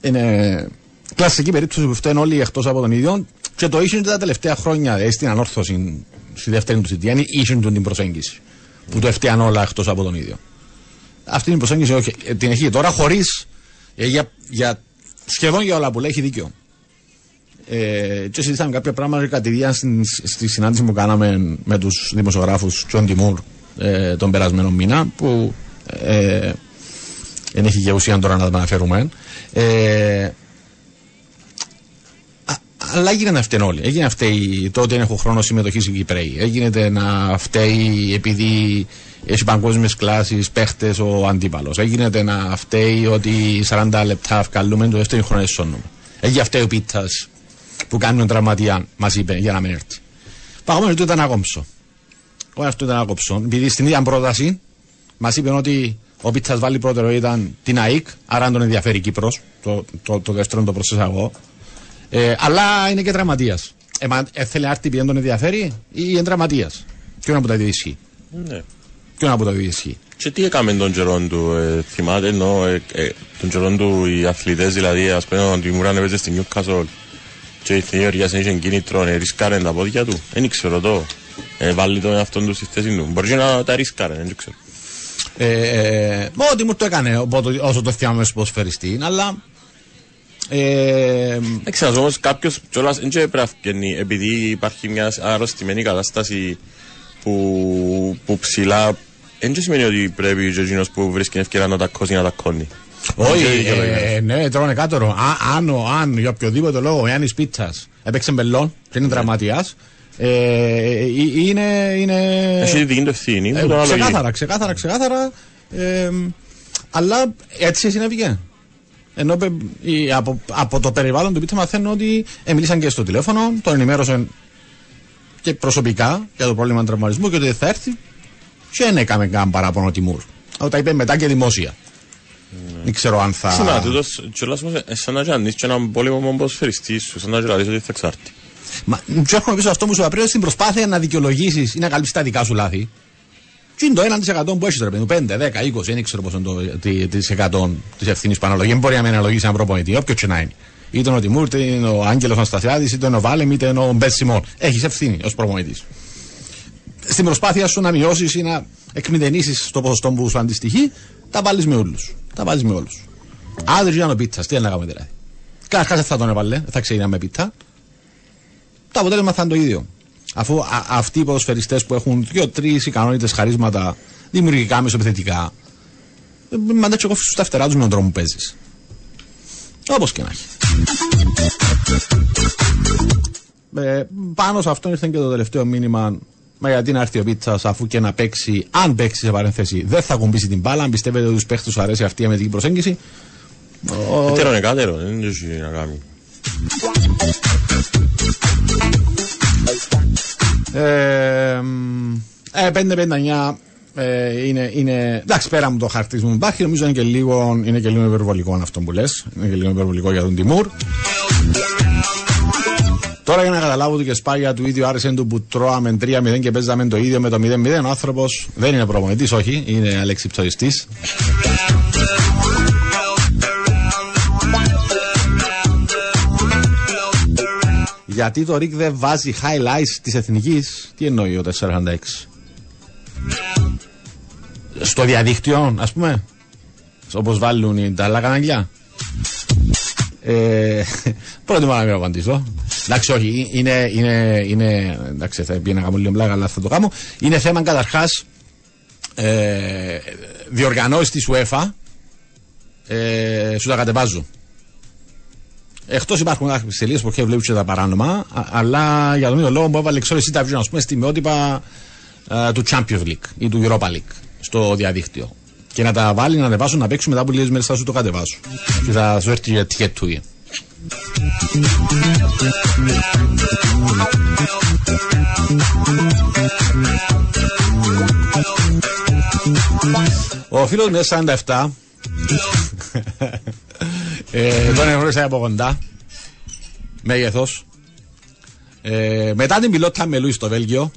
είναι κλασική περίπτωση που φταίνουν όλοι εκτός από τον ίδιο και το ίσιο τα τελευταία χρόνια ε, στην ανόρθωση στη δεύτερη του θητεία είναι ίσιο του την προσέγγιση που το φταίαν όλα εκτός από τον ίδιο. Αυτή την προσέγγιση όχι, ε, την έχει τώρα χωρίς για, για, σχεδόν για όλα που λέει έχει δίκιο. Ε, και συζητήσαμε κάποια πράγματα κατ' ιδίαν στη, στη συνάντηση που κάναμε με τους δημοσιογράφους τζαι τον Τιμούρ ε, τον περασμένο μήνα που ε, δεν έχει και ουσία τώρα να τα αναφέρουμε. Ε, α- αλλά έγινε να φταίνουν όλοι. Έγινε να φταίει το ότι δεν έχω χρόνος συμμετοχής στην Κυπραίοι. Έγινε να φταίει επειδή έχει παγκόσμιες κλάσεις, παίχτες ο αντίπαλος. Έγινε να φταίει ότι 40 λεπτά αυκαλούμε το δεύτερο χρόνο εσώνουμε. Έγινε να φταίει ο Πίτα που κάνει τον τραυματία, μας είπε, για να μην έρθει. Παγωμένο ότι ήταν ακόμψο. Εγώ αυτό ήταν ακόμψο. Επειδή στην ίδια πρόταση μας είπε ότι ο Πίτσας βάλει προτεραιότητα την ΑΕΚ, άρα αν τον ενδιαφέρει η Κύπρος. Το, το, το δεύτερο το προσθέσα εγώ. Ε, αλλά είναι και τραυματίας. Ε, μα, ε, θέλει να έρθει επειδή δεν τον ενδιαφέρει ή είναι τραυματίας. Ποιον από τα δύο ισχύει; Ναι. Ποιον από τα δύο ισχύει; Και τι έκαμε τον καιρό του, ε, θυμάται ενώ ε, ε, τον καιρό του οι αθλητές δηλαδή ας πούμε ότι μου ράνε παίζε στην Newcastle και η Θεώρια σε είχε κίνητρο, ε, ρισκάρε τα πόδια του, δεν ξέρω το, ε, βάλει τον εαυτόν του στη θέση του, μπορεί και να τα ρισκάρε, δεν ξέρω. Ε, ε, μα ό,τι μου το έκανε οπότε, όσο το θυμάμαι ως ποδοσφαιριστή, αλλά. Ε, Δεν ξέρω, όμως κάποιος κιόλας δεν πρέπει να βγαίνει επειδή υπάρχει μια αρρωστημένη κατάσταση που, που ψηλά δεν και σημαίνει ότι πρέπει και εκείνος που βρίσκει ευκαιρία να τα κόσει να τα κόνει. Όχι, Δεν ξέρω, ε, ναι, τρώνε κάτω. Α, αν, ο- αν για οποιοδήποτε λόγο ο Γιάννη Πίτσα έπαιξε μπελόν και είναι δραματία, ε, ε, είναι. είναι Έχει τη δική του ευθύνη, ε, που τον άλλο ξεκάθαρα, ξεκάθαρα, ξεκάθαρα. Ε, αλλά έτσι συνέβηκε. Ενώ πε- η- από, από το περιβάλλον του Πίτσα μαθαίνω ότι ε, μίλησαν και στο τηλέφωνο, τον ενημέρωσαν και προσωπικά για το πρόβλημα τραυματισμού και ότι δεν θα έρθει και δεν έκαμε καν παράπονο Τιμούρ. Αλλά τα είπε μετά και δημόσια. Δεν ξέρω αν θα. Σήμερα τούτος κιόλας όμως ε, σαν να γιάννεις και έναν πόλεμο ποδοσφαιριστή σου, σαν να γελαδείς ότι θα εξάρτει. Μα του έρχομαι πίσω αυτό που σου είπα πριν στην προσπάθεια να δικαιολογήσεις ή να καλύψεις τα δικά σου λάθη. Τι είναι το 1% που έχει ρε παιδί μου, 5, 10, 20, δεν ξέρω πόσο είναι το τι- τι- της 100 της ευθύνης που αναλογεί. Δεν μπορεί να με αναλογήσει έναν προπονητή, όποιος και να είναι. Είτε είναι ο Τιμούρ, είτε είναι ο Άγγελος Αναστασιάδη, είτε είναι ο Βάλεμ, είτε είναι ο Μπέτ Σιμών. Έχεις ευθύνη ως προπονητής. Στην προσπάθεια σου να μειώσεις ή να εκμηδενήσεις το ποσοστό που σου αντιστοιχεί, τα βάλει με όλους. Τα βάλει με όλους. Άδρυ Γιάννο Πίτσα, τι να κάνουμε δηλαδή. Καταρχάς δεν θα τον έβαλε, δεν θα ξεκινάμε με πίτα το αποτέλεσμα θα είναι το ίδιο. Αφού α, αυτοί οι ποδοσφαιριστές που έχουν δύο-τρει ικανότητες, χαρίσματα, δημιουργικά, μεσοπιθετικά, ε, μαντά και κόφει τα φτερά του με τον τρόπο που παίζεις. Όπως και να έχει. Ε, πάνω σε αυτό ήρθε και το τελευταίο μήνυμα. Μα γιατί να έρθει ο Πίτσας αφού και να παίξει, αν παίξει σε παρένθεση, δεν θα κουμπίσει την μπάλα. Αν πιστεύετε ότι τους παίχτες του αρέσει αυτή η αμυντική προσέγγιση. Ο, Έτερο είναι κάτερο, δεν έχει να κάνει. Ε, μ, ε, 5-59 ε, είναι, είναι. Εντάξει, πέρα μου το χαρτί μου υπάρχει, νομίζω είναι και λίγο, είναι και λίγο υπερβολικό αυτό που λες. Είναι και λίγο υπερβολικό για τον Τιμούρ. Τώρα για να καταλάβω ότι και σπάγια του ίδιου άρεσε του που τρώαμε 3-0 και παίζαμε το ίδιο με το 0-0. Ο άνθρωπος δεν είναι προπονητής, όχι, είναι αλεξιπτοριστή. Γιατί το Ρικ δεν βάζει highlights της εθνικής, τι εννοεί ο 446. Στο διαδίκτυο, ας πούμε. Όπως βάλουν οι- τα άλλα καναλιά. Ε, προτιμώ να μην απαντήσω. Εντάξει, όχι, είναι, είναι, είναι εντάξει, θα πει να κάνω λίγο μπλάγα, αλλά θα το κάνω. Είναι θέμα καταρχάς ε, διοργανώσεις της UEFA ε, σου τα κατεβάζουν. Εκτός υπάρχουν κάποιε τελείε που βλέπεις και τα παράνομα, α- αλλά για τον ίδιο λόγο μου έβαλε εξ όλες τα βιβλία, α πούμε, στιγμιότυπα ε, του Champions League ή του Europa League στο διαδίκτυο. Και να τα βάλει να ανεβάσουν να παίξουν μετά από λίγες μέρες θα σου το κατεβάσουν. Και θα σου έρθει η ticket του. Ο φίλος με 47 ε, λοιπόν, τον εγνώρισα από κοντά. Μέγεθος. Ε, μετά την πιλότα με Λούις στο Βέλγιο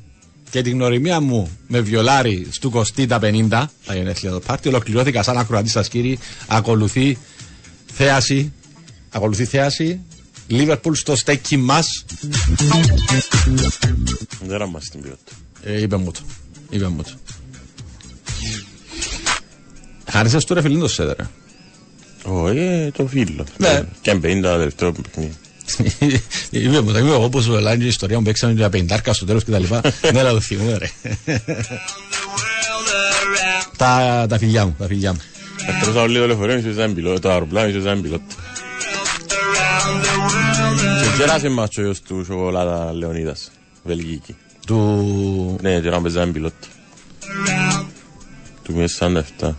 και την γνωριμία μου με βιολάρι του Κωστή τα 50, τα γενέθλια του πάρτι, ολοκληρώθηκα σαν ακροατή σας κύριοι. Ακολουθεί θέαση. Ακολουθεί θέαση. Λίβερπουλ στο στέκι μας. Δεν είμαστε στην ποιότητα. Ε, είπε μου το. Είπε μου το. Χάρισες του ρε φιλίντο σέδερα. Ε. Όχι, ε, το φίλο. Ναι. Και αν 50 τελευταίο παιχνίδι. Είπε μου, θα είμαι εγώ που σου λένε η ιστορία μου παίξαμε για πεντάρκα στο τέλος και τα λοιπά. Ναι, αλλά το θυμούμαι ρε. Τα, τα φιλιά μου, τα φιλιά μου. Εκτός από λίγο λεωφορείο, ίσως ήταν πιλότο. Το αεροπλάνο ίσως ήταν πιλότο. Και κέρασε μας ο γιος του Σοκολάτα Λεωνίδας. Βελγική. Του... Ναι, και να παίζει έναν πιλότο. Του μία 47.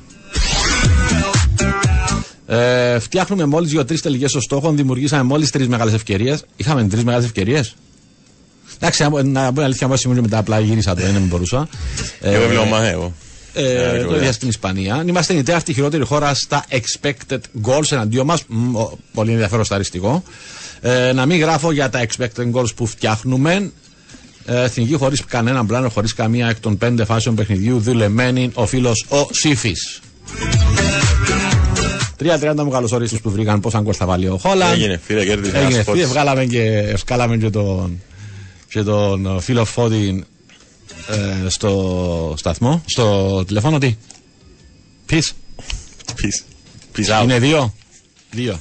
Ε, φτιάχνουμε μόλις δύο-τρεις τελικές στο στόχο, δημιουργήσαμε μόλις τρεις μεγάλες ευκαιρίες. Είχαμε τρεις μεγάλες ευκαιρίες. Εντάξει, να πω να πω αλήθεια, μου σήμερα μετά απλά γύρισα το, δεν μπορούσα. Ε, Εγώ βλέπω μάχε εγώ. Ε, Ε, το ωραία. ίδιο στην Ισπανία. Είμαστε η τέταρτη χειρότερη χώρα στα expected goals εναντίον μας. Πολύ ενδιαφέρον σταριστικό. Ε, να μην γράφω για τα expected goals που φτιάχνουμε. Ε, εθνική χωρίς κανέναν πλάνο, χωρίς καμία εκ των πέντε φάσεων παιχνιδιού, δουλεμένη ο φίλος ο Σύφης. 3-30 μου καλωσορίσει που βρήκαν πόσα γκολ θα βάλει ο Χόλαντ. Έγινε φίλε, κέρδισε Έγινε ένα φίλε, σποτ. βγάλαμε και, βγάλαμε και τον, και τον ε, φίλο Φώτη ε, στο σταθμό, στο τηλεφώνο τι; Peace. Peace. Peace out. Είναι δύο. Δύο.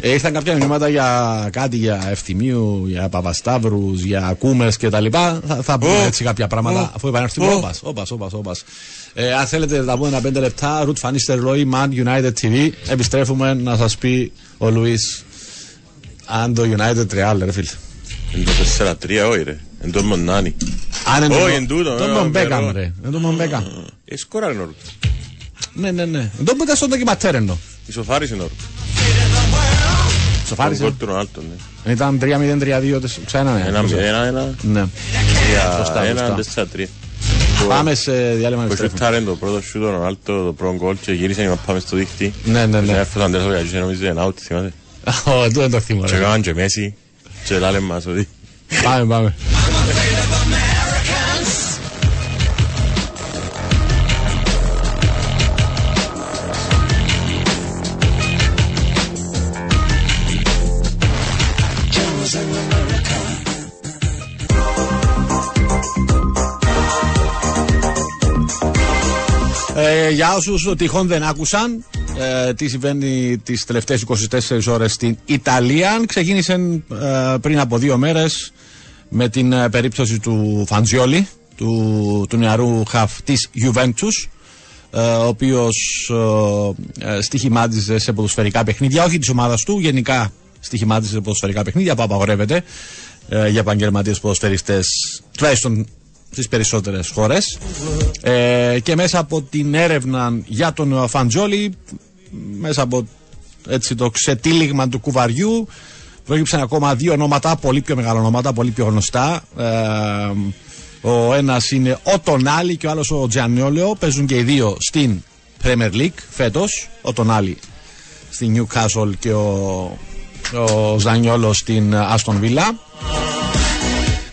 Ε, ήρθαν κάποια μηνύματα για κάτι για ευθυμίου, για παπασταύρους, για κούμε κτλ. Θα, θα πούμε Ω. έτσι κάποια πράγματα Ω. αφού επανέλθουμε. Ω. Όπας, όπας, όπας, όπας. Ε, αν θέλετε να πούμε ένα πέντε λεπτά, Ρουτ Φανίστερ Ρόι, Man United TV. Επιστρέφουμε να σας πει ο Λουίς αν το United Real, ρε φίλε. Είναι το 4-3, όχι ρε. Είναι το Μονάνι. Αν είναι Όχι, το- εν τούτο, Το ε, Μομπέκαμ, βερό. ρε. Είναι το Μομπέκαμ. Ε, σκόραρε ο Ρουτ. Ναι, ναι, ναι. Το που ήταν στο ντοκιματέρ εννοώ. Ισοφάρισε ο Ρουτ. Σοφάρισε. Τον κόλ του Ρονάλτο, ναι. Ήταν 3-0-3-2 τεσ- ξανά, ναι. Ένα, ένα, ένα, Ναι. Σωστά, τρία, ένα, σωστά. τέσσερα, τρία. Πάμε σε διάλειμμα Που επιστρέφουμε. σούταρε το πρώτο σούτ ο Ρονάλτο, το πρώτο γκολ και γύρισε να πάμε στο δίχτυ. Ναι, ναι, ναι. Και έφτασε ο Αντρέας ο Γαγιούς, νομίζω είναι out, θυμάται. Ω, τούτο δεν το θυμώ, Και ρε. έκαναν και Μέση και λάλε μας ότι Πάμε, πάμε. Ε, για όσους τυχόν δεν άκουσαν ε, τι συμβαίνει τις τελευταίες 24 ώρες στην Ιταλία, ξεκίνησε ε, πριν από δύο μέρες με την ε, περίπτωση του Φαντζιόλη, του, του νεαρού χαφ της Juventus, ε, ο οποίος ε, ε, στοιχημάτιζε σε ποδοσφαιρικά παιχνίδια, όχι της ομάδας του, γενικά στοιχημάτιζε σε ποδοσφαιρικά παιχνίδια που απαγορεύεται ε, για επαγγελματίες ποδοσφαιριστές, τουλάχιστον στις περισσότερες χώρες. Ε, και μέσα από την έρευνα για τον Φαντζόλη, μέσα από έτσι, το ξετύλιγμα του κουβαριού, προέκυψαν ακόμα δύο ονόματα, πολύ πιο μεγάλα ονόματα, πολύ πιο γνωστά. Ε, ο ένας είναι ο Τονάλι και ο άλλος ο Τζανιόλεο. Παίζουν και οι δύο στην Premier League φέτος. Ο Τονάλι στην Newcastle και ο, ο Ζανιόλος στην Aston Villa.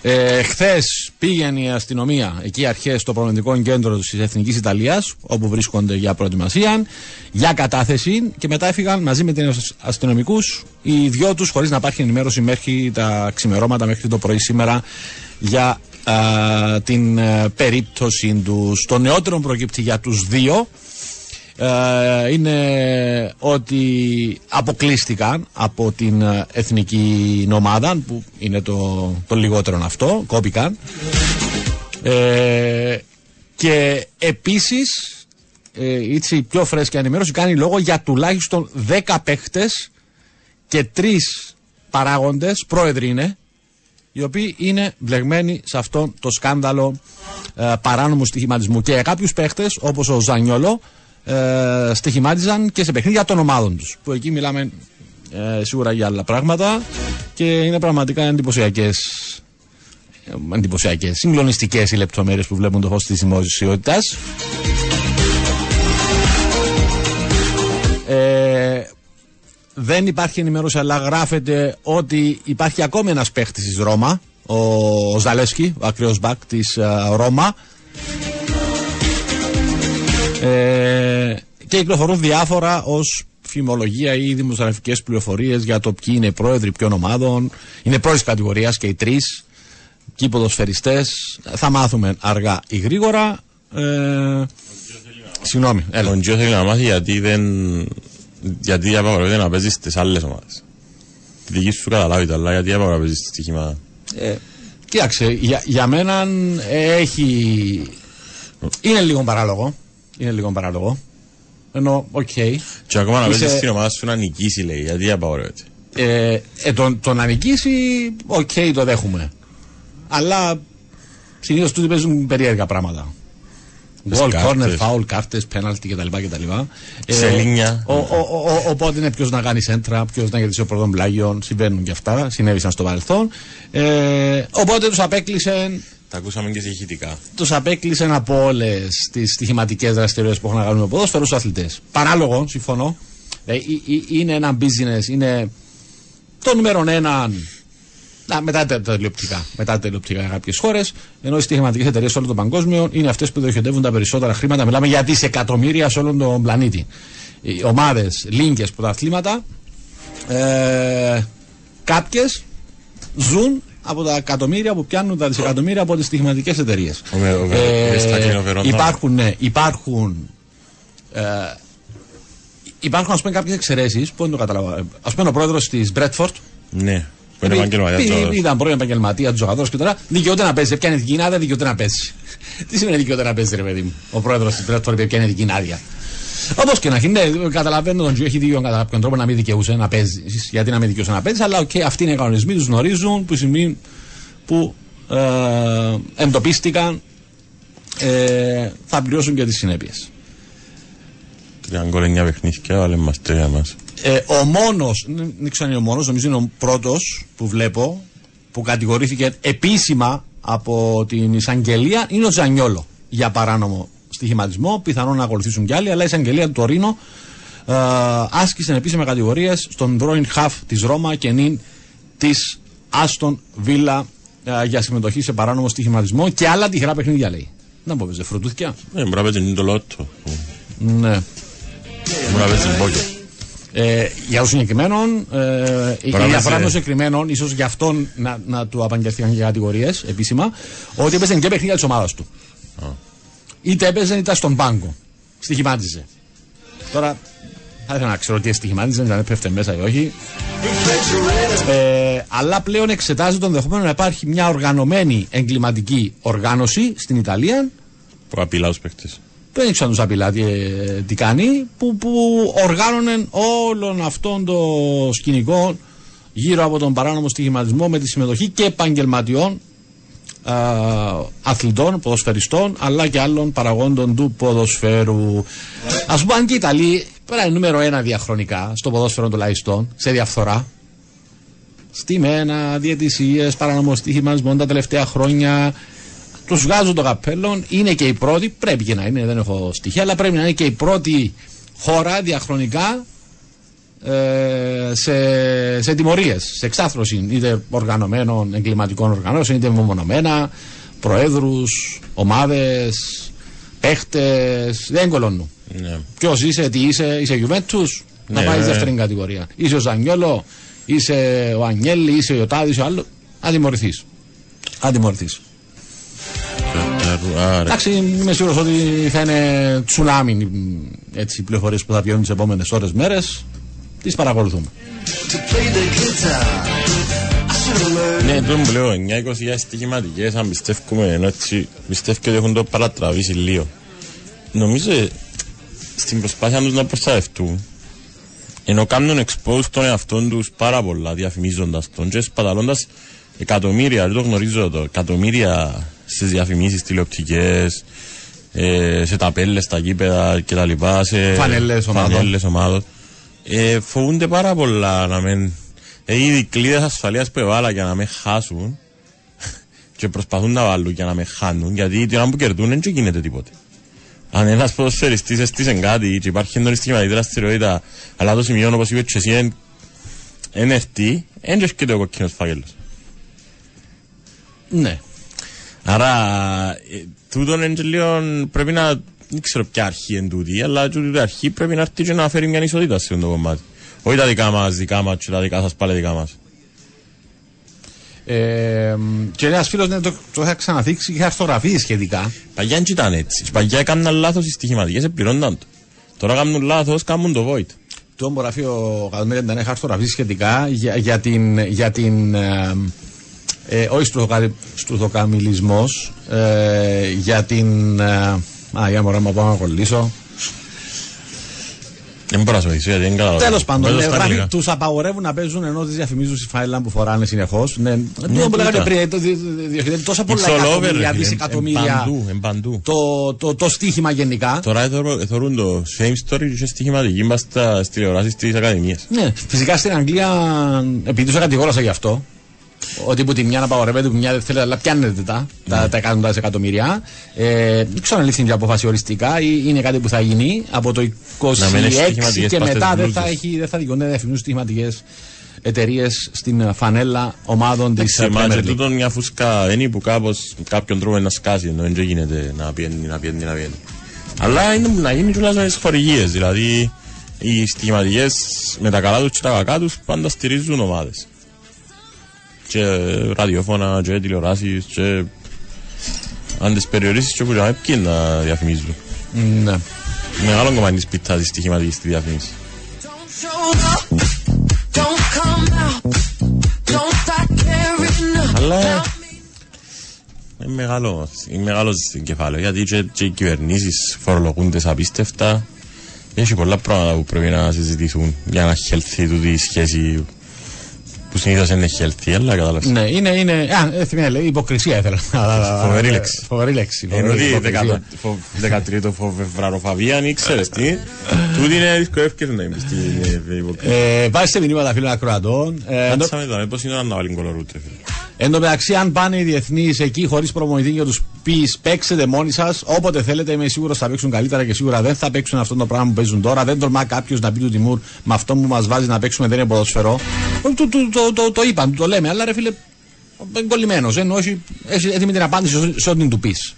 Ε, Χθες πήγαινε η αστυνομία εκεί αρχές στο προμηθευτικό κέντρο της Εθνικής Ιταλίας, όπου βρίσκονται για προετοιμασία, για κατάθεση και μετά έφυγαν μαζί με τους αστυνομικούς οι δυο τους, χωρίς να υπάρχει ενημέρωση μέχρι τα ξημερώματα, μέχρι το πρωί σήμερα για α, την ε, περίπτωση τους. Το νεότερο προκύπτει για τους δύο ε, είναι ότι αποκλείστηκαν από την ε, εθνική ομάδα που είναι το, το λιγότερο αυτό, κόπηκαν ε, και επίσης ε, έτσι η πιο φρέσκια ενημέρωση κάνει λόγο για τουλάχιστον 10 παίχτες και τρεις παράγοντες, πρόεδροι είναι, οι οποίοι είναι βλεγμένοι σε αυτό το σκάνδαλο ε, παράνομου στοιχηματισμού. Και κάποιους παίχτες, όπως ο Ζανιόλο, ε, στοιχημάτιζαν και σε παιχνίδια των ομάδων τους. Που εκεί μιλάμε ε, σίγουρα για άλλα πράγματα και είναι πραγματικά εντυπωσιακές. Εντυπωσιακές, συγκλονιστικές οι λεπτομέρειες που βλέπουν το φω της δημοσιότητας. Ε, δεν υπάρχει ενημέρωση, αλλά γράφεται ότι υπάρχει ακόμη ένας παίχτης της Ρώμα, ο, ο Ζαλέσκι, ο ακραίος μπακ της Ρώμα. Ε, και κυκλοφορούν διάφορα ως φημολογία ή δημοσιογραφικές πληροφορίες για το ποιοι είναι πρόεδροι ποιων ομάδων. Είναι πρώτης κατηγορίας και οι τρεις. Και οι ποδοσφαιριστές. Θα μάθουμε αργά ή γρήγορα. Ε, συγγνώμη, έλα. Ο Τζιο θέλει να μάθει γιατί δεν. Γιατί απαγορεύεται να παίζει στις άλλες ομάδες. Τη δική σου καταλάβει το, αλλά γιατί απαγορεύεται στη στοιχήμα. Ε, κοίταξε, για, για μένα έχει. Είναι λίγο παράλογο. Είναι λίγο παράλογο. Ενώ, οκ. Και ακόμα να Είσαι- παίζει στην ομάδα σου να νικήσει, λέει. Γιατί απαγορεύεται. Ε, ε, το, το να νικήσει, οκ, το δέχουμε. Αλλά συνήθως τούτοι παίζουν περίεργα πράγματα. Τις Γκολ, κάρτες. κόρνερ, φάουλ, κάρτες, πέναλτι κτλ. κτλ. Ε, Σελήνια. ο, ο, ο, ο, οπότε είναι ποιος να κάνει σέντρα, ποιος να κερδίσει το πρώτον πλάγιον. Συμβαίνουν και αυτά, συνέβησαν στο παρελθόν. Ε, οπότε τους απέκλεισε Τα ακούσαμε και σε ηχητικά. του απέκλεισαν από όλες τις στοιχηματικές δραστηριότητες που έχουν να κάνουν με ποδόσφαιρο στους αθλητές. Παράλογο, συμφωνώ. Ε, ε, ε, είναι ένα business, είναι το νούμερο ένα. Να, μετά τα τα τηλεοπτικά. Μετά τα τηλεοπτικά για κάποιες χώρες. Ενώ οι στοιχηματικές εταιρείες σε όλο τον παγκόσμιο είναι αυτές που διοχετεύουν τα περισσότερα χρήματα. Μιλάμε για δισεκατομμύρια σε όλον τον πλανήτη. Οι ομάδες, λίγκες, πρωταθλήματα. Ε, Κάποιε ζουν από τα εκατομμύρια που πιάνουν τα δισεκατομμύρια από τις στοιχηματικέ εταιρείες. Ο Βε- ο Βε- Βεστάκη είναι ο Βερόνα. υπάρχουν, ναι, υπάρχουν. Ε, υπάρχουν ας πούμε κάποιες εξαιρέσεις που δεν το καταλαβαίνω. Ας πούμε ο πρόεδρος της Μπρέντφορντ Ναι. Που είναι επαγγελματίας. επειδή ήταν πρώην επαγγελματίας τζογαδόρος και τώρα δικαιούται να παίζει. Πιάνει την άδεια, δικαιούται να παίζει. Τι σημαίνει δικαιούται να παίζει, ρε παιδί μου. Ο πρόεδρος της Μπρέντφορντ πιάνει την άδεια. Όπως και να έχει, ναι, καταλαβαίνω τον Τζο, έχει δίκιο κατά κάποιον τρόπο να μην δικαιούσε να παίζεις. Γιατί να μην δικαιούσε να παίζεις, αλλά οκ, αυτοί είναι οι κανονισμοί, τους γνωρίζουν, που σημαίνει που ε, εντοπίστηκαν, ε, θα πληρώσουν και τις συνέπειες. Τρία γκολ εννιά παιχνίδια, αλλά μας τρία μας. Ε, ο μόνος, δεν ξέρω αν είναι ο μόνος, νομίζω είναι ο πρώτος που βλέπω που κατηγορήθηκε επίσημα από την εισαγγελία είναι ο Τζανιόλο για παράνομο στοιχηματισμό. Πιθανόν να ακολουθήσουν κι άλλοι, αλλά η εισαγγελία του Τωρίνο ε, άσκησε επίσημα κατηγορίες στον πρώην χαφ της Ρώμα και νυν της Άστον Βίλα ε, για συμμετοχή σε παράνομο στοιχηματισμό και άλλα τυχερά παιχνίδια λέει. Να πω, παίζε φρουτούθηκια. Ε, μπορεί να παίζει το λότο. Ναι. Μπορεί να παίζει μπόκιο. Ε, για το συγκεκριμένο, ε, η Τώρα διαφορά με του σε- συγκεκριμένο, ίσως γι' αυτόν να, να του απαγγελθήκαν και κατηγορίες επίσημα, ότι έπαιζε και παιχνίδια της ομάδας του. Είτε έπαιζε είτε ήταν στον πάγκο. Στοιχημάτιζε. Τώρα θα ήθελα να ξέρω τι στοιχημάτιζε, αν έπεφτε μέσα ή όχι. Ε, αλλά πλέον εξετάζει τον δεχόμενο να υπάρχει μια οργανωμένη εγκληματική οργάνωση στην Ιταλία Που απειλά τους παίχτες. δεν ήξερα τους απειλά τι, ε, τι κάνει, που, που οργάνωνε όλον αυτόν το σκηνικό γύρω από τον παράνομο στοιχηματισμό με τη συμμετοχή και επαγγελματιών α, αθλητών, ποδοσφαιριστών, αλλά και άλλων παραγόντων του ποδοσφαίρου. Α πούμε, αν και η Ιταλία πέρα είναι νούμερο ένα διαχρονικά στο ποδόσφαιρο τουλάχιστον, σε διαφθορά. Στημένα, διαιτησίες, παράνομος στοιχηματισμό τα τελευταία χρόνια. Τους βγάζουν το καπέλο. Είναι και η πρώτη, πρέπει και να είναι, δεν έχω στοιχεία, αλλά πρέπει να είναι και η πρώτη χώρα διαχρονικά ε, σε, σε τιμωρίες, σε εξάθρωση είτε οργανωμένων εγκληματικών οργανώσεων, είτε μεμονωμένα, προέδρους, ομάδες, παίχτες. Δεν κολώνουν. Ναι. Ποιος είσαι, τι είσαι, είσαι Juventus, να Ναι, πάει ναι. δεύτερη κατηγορία. Είσαι ο Ζανιόλο, είσαι ο Ανιέλη, είσαι ο Τάδης, ο άλλο. Να τιμωρηθείς. Να τιμωρηθείς. Άρα, Εντάξει, είμαι σίγουρος ότι θα είναι τσουνάμι μ, έτσι, οι πληροφορίες που θα βγαίνουν τις επόμενες ώρες μέρες. Τις παρακολουθούμε. Ναι, το μου λέω, 9-20 στοιχηματικές, αν πιστεύουμε, ενώ έτσι πιστεύω ότι έχουν το παρατραβήσει λίγο. Νομίζω, ε, στην προσπάθεια τους να προστατευτούν ενώ κάνουν expose τον εαυτόν τους πάρα πολλά διαφημίζοντας τον και σπαταλώντας εκατομμύρια, δεν το γνωρίζω το, εκατομμύρια στις διαφημίσεις τηλεοπτικές, ε, σε ταπέλες, στα γήπεδα κτλ. Σε Φανέλες ομάδων. φανέλες ομάδων. Ε, φοβούνται πάρα πολλά να μην... Ε, ήδη κλείδες ασφαλείας που έβαλα για να με χάσουν και προσπαθούν να βάλουν για να με χάνουν γιατί την ώρα που κερδούν δεν και γίνεται τίποτε. Αν ένας ποδοσφαιριστής έστησε κάτι και υπάρχει έντονη στοιχηματική δραστηριότητα αλλά το σημείο όπως είπες και εσύ εν- εν έρθει, δεν και έρχεται ο κοκκίνος φάκελος. Ναι. Άρα, ε, τούτον είναι και λίγο πρέπει να. Δεν ξέρω ποια αρχή είναι τούτη, αλλά τούτη η αρχή πρέπει να έρθει και να φέρει μια ισότητα σε αυτό το κομμάτι. Όχι τα δικά μας, δικά μας και τα δικά σας πάλι δικά μας. Ε, και ένας φίλος ναι, το, το είχα ξαναθίξει και είχα αυτογραφίε σχετικά. Παγιά δεν ήταν έτσι. Οι Παγιά έκαναν λάθος οι στοιχηματικές, επληρώνταν το. Τώρα κάνουν λάθος, κάνουν το void. Το γράφει ο Καλμέρη ήταν είχα αυτογραφίε σχετικά για, για την. Για την ε, ε, όχι στρουθοκα- στρουθοκαμιλισμός, ε, για την. Ε, α, για μωρά μου πάω να κολλήσω. Δεν μπορώ να σου βοηθήσω γιατί δεν καταλαβαίνω. Τέλος πάντων, Πες το στα αγγλικά. τους απαγορεύουν να παίζουν ενώ τις διαφημίζουν στη φάιλα που φοράνε συνεχώς. Ναι, το που τούτα. λέγατε πριν, το δι- δι- διοχετεύει τόσα πολλά It's all over, εκατομμύρια, ρε φίλε. δισεκατομμύρια. Εν παντού, εν παντού. Το, το, το στίχημα γενικά. Τώρα θεωρώ- θεωρούν το same story και στοιχηματική μας στα τηλεοράσεις της Ακαδημίας. Ναι, φυσικά στην Αγγλία, επειδή τους κατηγόρασα γι' αυτό, ότι που τη μια απαγορεύεται, που μια δεν θέλετε, αλλά πιάνετε τα, τα, τα εκατοντάδες εκατομμύρια. Ε, δεν ξέρω αν λήφθη η απόφαση οριστικά ή είναι κάτι που θα γίνει από το 26 Να μην έχει στοιχηματικές και πας μετά στις δεν θα, μπλούζες. έχει, δεν θα δικαιούνται να διαφημίζουν στοιχηματικές εταιρείες στην φανέλα ομάδων της Εντάξει, μα Premier και League. τούτον μια φούσκα είναι που κάπως κάποιον τρόπο να σκάσει ενώ δεν γίνεται να πιένει, να πιένει, να πιένει. Αλλά είναι να γίνει τουλάχιστον τις χορηγίες, δηλαδή οι στοιχηματικές με τα καλά τους και τα κακά τους πάντα στηρίζουν ομάδες. Και ραδιόφωνα και τηλεοράσεις και αν τις περιορίσεις και που να ποιοι να διαφημίζουν. Ναι. Μεγάλο κομμάτι της πιτάς της στοιχηματικής στη διαφήμιση. Don't show up. Don't come out. Don't start caring Αλλά about me. είναι μεγάλο, είναι μεγάλο κεφάλαιο γιατί και, και οι κυβερνήσεις φορολογούνται απίστευτα. Έχει πολλά πράγματα που πρέπει να συζητηθούν για να χελθεί τούτη η σχέση που συνήθως είναι healthy, αλλά κατάλαβες. Ναι, είναι. είναι α, ε, θυμάμαι, λέει, υποκρισία ήθελα. Φοβερή λέξη. Φοβερή λέξη. Ενώ φοβερή ότι υποκρισία. 13ο φεβραροφαβία, αν ξέρεις τι, τούτη είναι δυσκολεύκεται να είμαι στην υποκρισία. Ε, Βάζεις σε μηνύματα φίλων ακροατών. Ε, εν τω- Κάτσαμε εδώ, πώς είναι να βάλει κολορούτ, ρε φίλε. Εν τω μεταξύ, αν πάνε οι διεθνείς εκεί χωρίς προμονητή για τους πεις παίξετε μόνοι σας, όποτε θέλετε, είμαι σίγουρος θα παίξουν καλύτερα και σίγουρα δεν θα παίξουν αυτό το πράγμα που παίζουν τώρα. Δεν τολμά κάποιος να πει του Τιμούρ με αυτό που μας βάζει να παίξουμε δεν είναι ποδοσφαιρό. Το, το, το, το, το, το είπαν, το λέμε, αλλά ρε φίλε, είναι κολλημένος. Ενώ όχι, έχει έτοιμη την απάντηση σε ό,τι του πεις.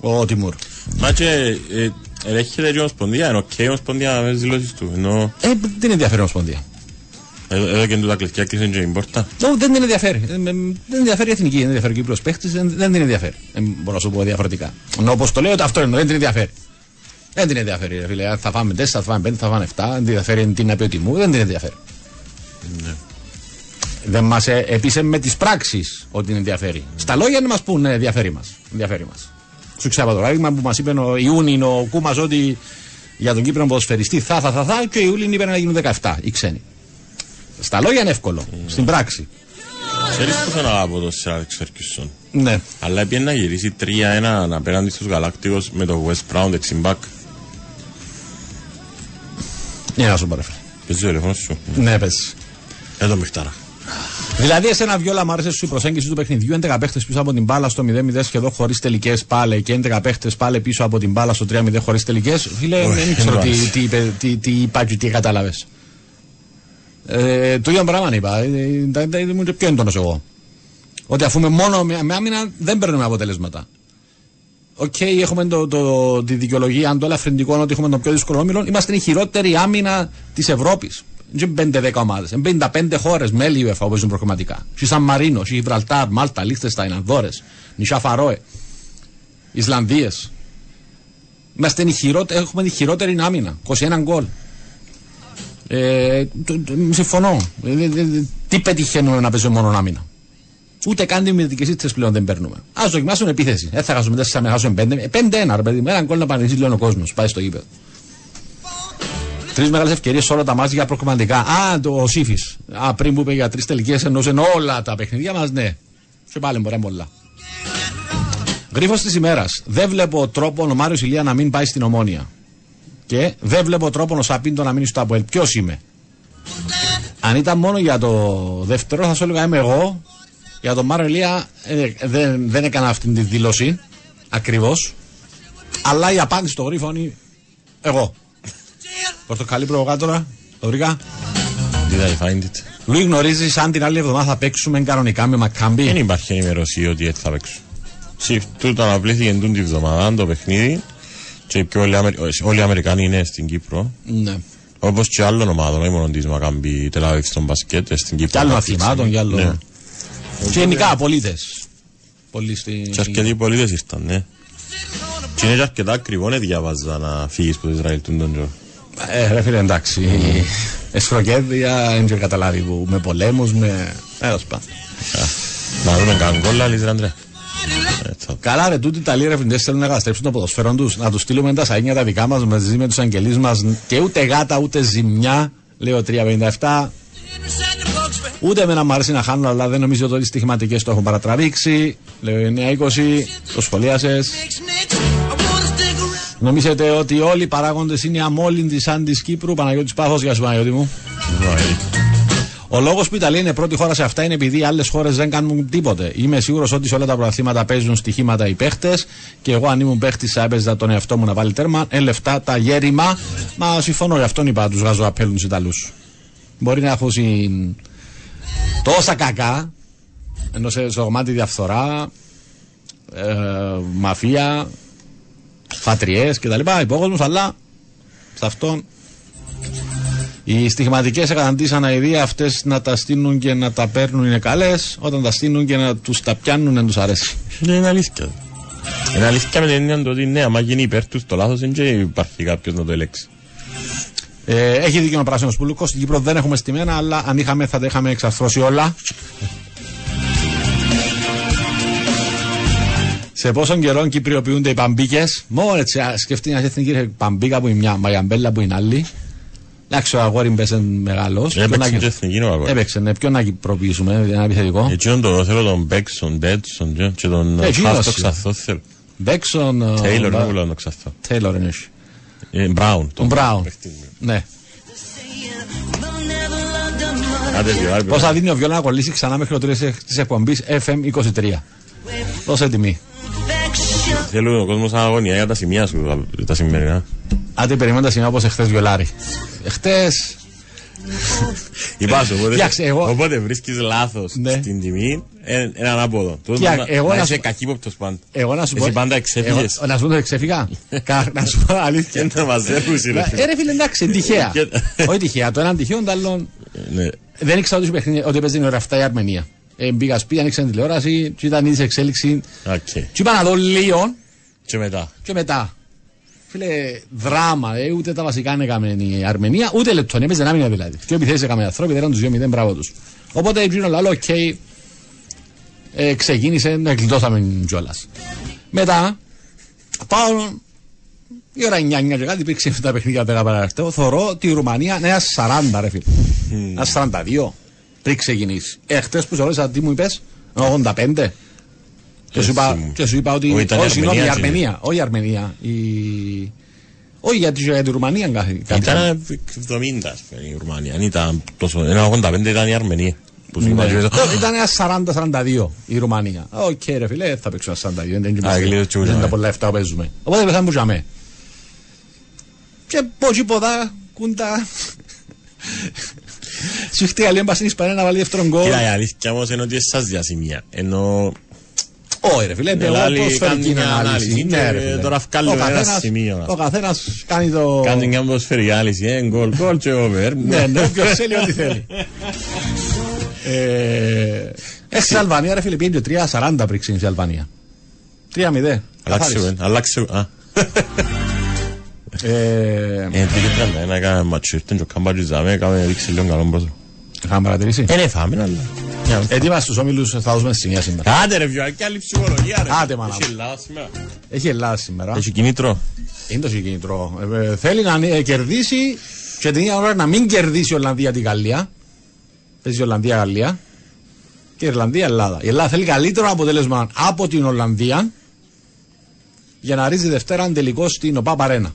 Ο Τιμούρ. Μα και ε, ελέγχεται και η Ομοσπονδία, είναι οκ η Ομοσπονδία με τις δηλώσεις του. Ενώ Ε, δεν ενδιαφέρει η Ομοσπονδία. Εδώ εδώ και του τα κλειδιά κλείσαν και την πόρτα. Το, δεν την ενδιαφέρει. Ε, ε, Δεν ενδιαφέρει η εθνική, δεν ενδιαφέρει ο Κύπριος παίχτης, δεν, δεν την ενδιαφέρει. Ε, μπορώ να σου πω διαφορετικά. Ενώ όπως το λέω, αυτό εννοώ, δεν την ενδιαφέρει. Δεν την ενδιαφέρει, ρε φίλε. Αν Θα φάμε 4, θα φάμε 5, θα φάμε 7. Δεν την ενδιαφέρει τι να πει ο Τιμούρ, δεν την ενδιαφέρει. Δεν μας ε, επίσης με τις πράξεις ότι την ενδιαφέρει. Στα λόγια να μας πούνε ενδιαφέρει μας. Ενδιαφέρει μας. Σου ξέρω το παράδειγμα που μας είπε ο Ιούνιν ο Κούμας ότι για τον Κύπρο ποδοσφαιριστή θα, θα, θα, θα και ο Ιούλιν είπε να γίνουν 17 οι ξένοι. Στα λόγια είναι εύκολο. Στην πράξη. Ξέρεις πώς είναι από το Σερ Άλεξ Φέρκισον. Ναι. Αλλά έπιανε να γυρίσει 3-1 απέναντι στους Γαλάκτικους με το West Brown δεξιμπάκ. Για να σου πω, ρε φίλε. Παίζεις το τηλέφωνο σου; Ναι, πες. Εδώ μιχτάρα. Δηλαδή, εσένα βιόλα μου άρεσε σου η προσέγγιση του παιχνιδιού. 11 παίχτες πίσω από την μπάλα στο 0-0 σχεδόν χωρίς τελικές πάλι και 11 παίχτες πάλι πίσω από την μπάλα στο 3-0 χωρίς τελικές. Φίλε, Όχι, δεν ξέρω δεν τι, μου άρεσε. τι, είπε, τι, τι είπα και τι κατάλαβες. Ε, το ίδιο πράγμα είπα. Ε, ε, ε, ε, Ήμουν και πιο έντονο εγώ; Ότι αφού με μόνο με, με άμυνα δεν παίρνουμε αποτελέσματα. Οκ, έχουμε το, το, τη δικαιολογία, αν το ελαφρυντικό ότι έχουμε τον πιο δύσκολο όμιλο. Είμαστε η χειρότερη άμυνα της Ευρώπης. Δεν είναι 5-10 ομάδες. Είναι 55 χώρες μέλη UEFA που παίζουν προκριματικά. Στη Σαν Μαρίνο, στη Γιβραλτάρ, Μάλτα, Λίχτεστάιν, Ανδόρες, νησιά Φαρόε, Ισλανδίες. Είμαστε η χειρότερη, έχουμε τη χειρότερη άμυνα. 21 γκολ. Ε, το- το- συμφωνώ. Ε, ε, ε, τι πετυχαίνουμε να παίζουμε μόνο άμυνα. Ούτε καν τη μυθικέ ήττε πλέον δεν παίρνουμε. Α δοκιμάσουν επίθεση. Δεν θα χάσουμε 4, να χάσουμε 5. 5-1, ρε παιδί μου. Έναν γκολ να πανηγυρίσει λίγο ο κόσμος. Πάει στο γήπεδο. Τρεις μεγάλες ευκαιρίες σε όλα τα μάτια για προκριματικά. Α, το ο Σύφη. Α, πριν που είπε για τρεις τελικές εννοούσε όλα τα παιχνίδια μας, ναι. Και πάλι μπορεί πολλά. Γρίφος της ημέρας. Δεν βλέπω τρόπο ο Μάριος Ηλία να μην πάει στην ομόνια. Και δεν βλέπω τρόπο ο Σαπίντο να μείνει στο Αποέλ. Ποιος είμαι; Αν ήταν μόνο για το δεύτερο, θα σου έλεγα είμαι εγώ. Για τον Μάριο Ηλία ε, δεν, δεν έκανα αυτή τη δήλωση. Ακριβώς. Αλλά η απάντηση στο γρίφο είναι εγώ. Πορτοκαλί προβοκάτορα. Το βρήκα. Did I find it? Λουί, γνωρίζεις αν την άλλη εβδομάδα θα παίξουμε κανονικά με Μακάμπι; Δεν υπάρχει ενημερωσία ότι έτσι θα παίξουν. Συ- Τούτο αναβλήθηκε εντούν τη βδομάδα το παιχνίδι και οι πιο όλοι, Αμερι... όλοι οι Αμερικάνοι είναι στην Κύπρο. Ναι. Όπως και άλλων ομάδων, όχι μόνο της Μακάμπη Τελάβη στον μπασκέτ, ε, στην Κύπρο. Και άλλων ανάπτυξη. αθλημάτων και άλλων. Ναι. Και γενικά πολίτες. Πολλοί στη. Και αρκετοί πολίτες ήρθαν, ναι. Και είναι και αρκετά ακριβό να διάβαζα να φύγεις από το Ισραήλ του τον Τζο. Ε, ρε φίλε, εντάξει. Εσφροκέδια, δεν ξέρω καταλάβει που. Με πολέμους, με. Τέλο πάντων. Να δούμε καν κόλλα, λες ρε Αντρέα. Ε, θα- Καλά, ρε, τούτοι οι Ιταλοί ερευνητές θέλουν να καταστρέψουν το ποδοσφαίρο τους. Να τους στείλουμε τα σαΐνια τα δικά μας μαζί με τους αγγελείς μας. Και ούτε γάτα ούτε ζημιά, λέω 357. Ούτε με να μου αρέσει να χάνω, αλλά δεν νομίζω ότι οι στοιχηματικέ το έχουν παρατραβήξει. Λέω 920, το σχολίασες. Νομίζετε ότι όλοι οι παράγοντες είναι αμόλυντοι σαν της Κύπρου. Παναγιώτης Πάθος, γεια σου Παναγιώτη μου. Βαέλη. Ο λόγος που η Ιταλία είναι πρώτη χώρα σε αυτά είναι επειδή οι άλλες χώρες δεν κάνουν τίποτε. Είμαι σίγουρος ότι σε όλα τα προαθήματα παίζουν στοιχήματα οι παίχτες και εγώ αν ήμουν παίχτης θα έπαιζα τον εαυτό μου να βάλει τέρμα. Ε, λεφτά τα γέρημα. Μα συμφωνώ, γι' αυτόν είπα τους γάζω απέλουν τους Ιταλούς. Μπορεί να έχουν συν- τόσα κακά, ενώ σε, σε κομμάτι διαφθορά, ε, μαφία, φατριές κτλ. Υπόκοσμο, αλλά σε αυτόν οι στοιχηματικέ εκαταντήσαν αηδία αυτές να τα στείλουν και να τα παίρνουν είναι καλές. Όταν τα στείλουν και να τους τα πιάνουν δεν τους αρέσει. Ναι, είναι αλήθεια. Είναι αλήθεια με την έννοια του ότι ναι, άμα γίνει υπέρ τους το λάθος, δεν και υπάρχει κάποιος να το ελέξει. Ε, έχει δίκιο ο πράσινος πουλούκος. Στην Κύπρο δεν έχουμε στημένα, αλλά αν είχαμε θα τα είχαμε εξαρθρώσει όλα. Σε πόσον καιρό κυπριοποιούνται οι παμπίκες; Μόνο έτσι, α, σκεφτεί μια εθνική ρε, παμπίκα που είναι μια, μαγιαμπέλα που είναι άλλη. Εντάξει, ο αγόρι μπέσε μεγάλος. Έπαιξε και εθνική ο αγόρι. Έπαιξε, ναι, ποιον να κυπροποιήσουμε, ένα επιθετικό. Εκείνον το θέλω τον Μπέξον, Ντέτσον και- και τον Ε, εκείνος Χάστο είναι. Ξαθό θέλω. Μπέξον. ε, Τέιλορ, Μπρα- δεν μου λέω τον Ξαθό. Τέιλορ είναι. Ε, Μπράουν. Τον Μπράουν. Ναι. Άντε δυο, άρη, Πόσα δίνει ο Βιόλα να κολλήσει ξανά μέχρι το τέλο της εκπομπής FM23. Δώσε τιμή. Θέλω ο κόσμος αγωνία για τα σημεία σου, τα- τα σημερινά. Άντε περιμένω τα σημεία όπως εχθές Βιολάρη. Εχθές. Είπα σου, οπότε, Κοίταξε, εγώ- οπότε βρίσκεις λάθος Ναι. στην τιμή, ε, είναι ανάποδο. Τούτο Κοίταξε, να- εγώ να να είσαι σου- κακύποπτος πάντα. Εγώ να σου πω. Εσύ πάντα εξέφυγες. Εγώ- Να σου πω ότι εξέφυγα. Κα- Να σου πω αλήθεια. Και να μαζεύουν, ρε Να- φίλε. Ε, ρε φίλε, εντάξει, τυχαία. Και- Όχι τυχαία. Το έναν τυχαίο, το άλλο. Ναι. Δεν ήξερα ότι παιχνίδι- ότι παίζει την ώρα αυτά η Αρμενία. Ε, Μπήκα σπίτι, άνοιξα την τηλεόραση, και ήταν ήδη σε εξέλιξη. Οκ. Και είπα να δω λίγο Και μετά. και μετά. Φίλε, δράμα, ε, ούτε τα βασικά είναι έκαμε η Αρμενία, ούτε λεπτόν, έπαιζε να μην δηλαδή. Και επιθέσεις έκαμε οι ανθρώποι, δεν τους 2-0, μπράβο τους. Οπότε η Τζίνο Λάλο, οκ, ε, ξεκίνησε να γλιτώσαμε κιόλας. Μετά, πάω η ώρα 9 και κάτι υπήρξε αυτά τα παιχνίδια που έκανα παραρτέω, θωρώ τη Ρουμανία ένα 40 ρε φίλε. Ένα 42 πριν ξεκινήσει. Ε, χτες που σε ρώτησα τι μου είπες, 85. Και σου, είπα, θυμούμαι. και σου είπα ότι. Όχι, ήταν η όχι, συγγνώμη, η Αρμενία, Αρμενία. Όχι η Αρμενία. Η... Όχι γιατί για τη Ρουμανία κάθε. κάθε- Ήταν 70 ας πούμε, η Ρουμανία. Αν ήταν τόσο, ένα 85 ήταν η Αρμενία. Που σου είπα Ναι. και εγώ, Ήταν ένα 40-42 η Ρουμανία. Οκ, ρε φίλε, δεν θα παίξω ένα 42. Δεν Α, γλύω τσούζα, είναι τα ε. πολλά λεφτά που παίζουμε. Οπότε δεν θα μου τζαμέ. Και πω και ποδά, κούντα. Σου χτύπα λίγο στην Ισπανία να βάλει δεύτερον γκολ. Κοίτα, η αλήθεια όμως είναι ότι εσάς διασημεία. Ενώ Όχι ρε φίλε, εγώ άλλοι προσφαιρική κάνουν μια ανάλυση. ανάλυση Ναι, ρε και φίλε. τώρα βγάλω Ο ένα καθένας- σημείο, ας Ο καθένας κάνει το... κάνουν μια ποδοσφαιρική ανάλυση, ε, γκολ, γκολ και over. Ναι, ναι, ποιος θέλει ό,τι θέλει. Ε, Έχει η Αλβανία, ρε φίλε, πήγαινε και 3-40 πριν ξεκινήσει η Αλβανία. 3-0. Αλλάξε, Καθάρισε. ε, αλλάξε. Α, Ε, ε, τι και τρέλα, ένα έκαμε ματσο, ήρθαν και ο Καμπάτζης δάμε, έκαμε δείξει λίγο καλό πρόσωπο. Είχαμε παρατηρήσεις. Ε, ναι, φάμε, αλλά. Μια- Έτοιμα στους όμιλους θα δώσουμε στη σημεία σήμερα. Άντε ρε βιό, και άλλη ψυχολογία ρε. Άντε, μάνα Έχει μου. Ελλάδα σήμερα. Έχει Ελλάδα σήμερα. Έχει κινήτρο. Είναι το κίνητρο. Ε, ε, θέλει να ε, κερδίσει Και την ίδια ώρα να μην κερδίσει η Ολλανδία τη Γαλλία. Παίζει η Ολλανδία-Γαλλία. Και η Ιρλανδία-Ελλάδα. Η Ελλάδα θέλει καλύτερο αποτέλεσμα από την Ολλανδία για να ρίζει Δευτέρα τελικό στην ΟΠΑ Παρένα.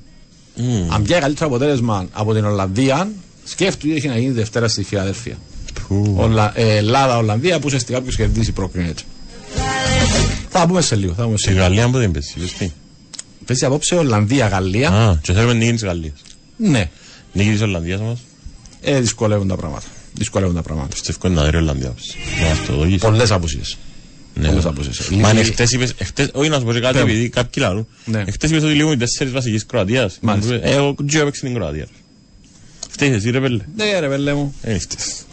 Αν πιάει καλύτερο αποτέλεσμα από την Ολλανδία, σκέφτου τι έχει να γίνει Δευτέρα στη Φιλαδέλφια. Που... Ολα... Ε, Ελλάδα-Ολλανδία που ουσιαστικά ποιο κερδίσει πρόκρινεται. Θα πούμε σε λίγο. Θα πούμε σε Στη λίγο. Γαλλία που δεν παίζει, λες τι. Παίζει απόψε Ολλανδία-Γαλλία. Α, και θέλουμε νίκη της Γαλλίας. Ναι. Νίκη της Ολλανδίας όμως. Ε, δυσκολεύουν τα πράγματα. Δυσκολεύουν τα πράγματα. Πιστεύω είναι να δει η Ολλανδία. όμως. Να μας το δοκίσει. Πολλές απουσίες. Ναι. Πολλές απουσίες. Μα αν Λίγοι- εχθές είπες, εχθές, όχι να σου πω και κάτι Πες μου. επειδή κάποιοι λαλούν. Ναι. Εχθές είπες ότι λείπουν οι τέσσερις βασικής Κροατίας. Μάλιστα. Ε, εγώ τζιο έπαιξε την Κροατία. Φταίεις εσύ ρε πέλε. Ναι, ρε πέλε μου. Δεν φταίς.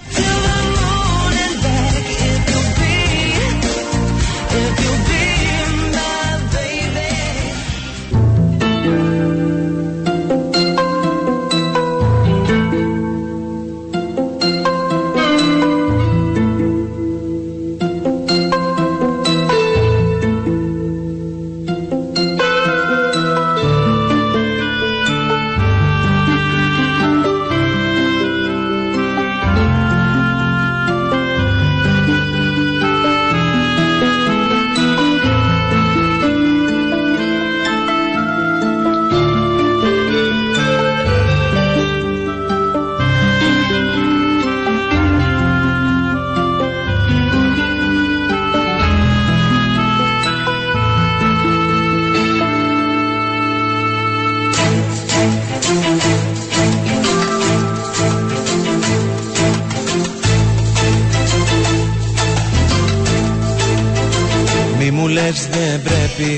Λες δεν πρέπει.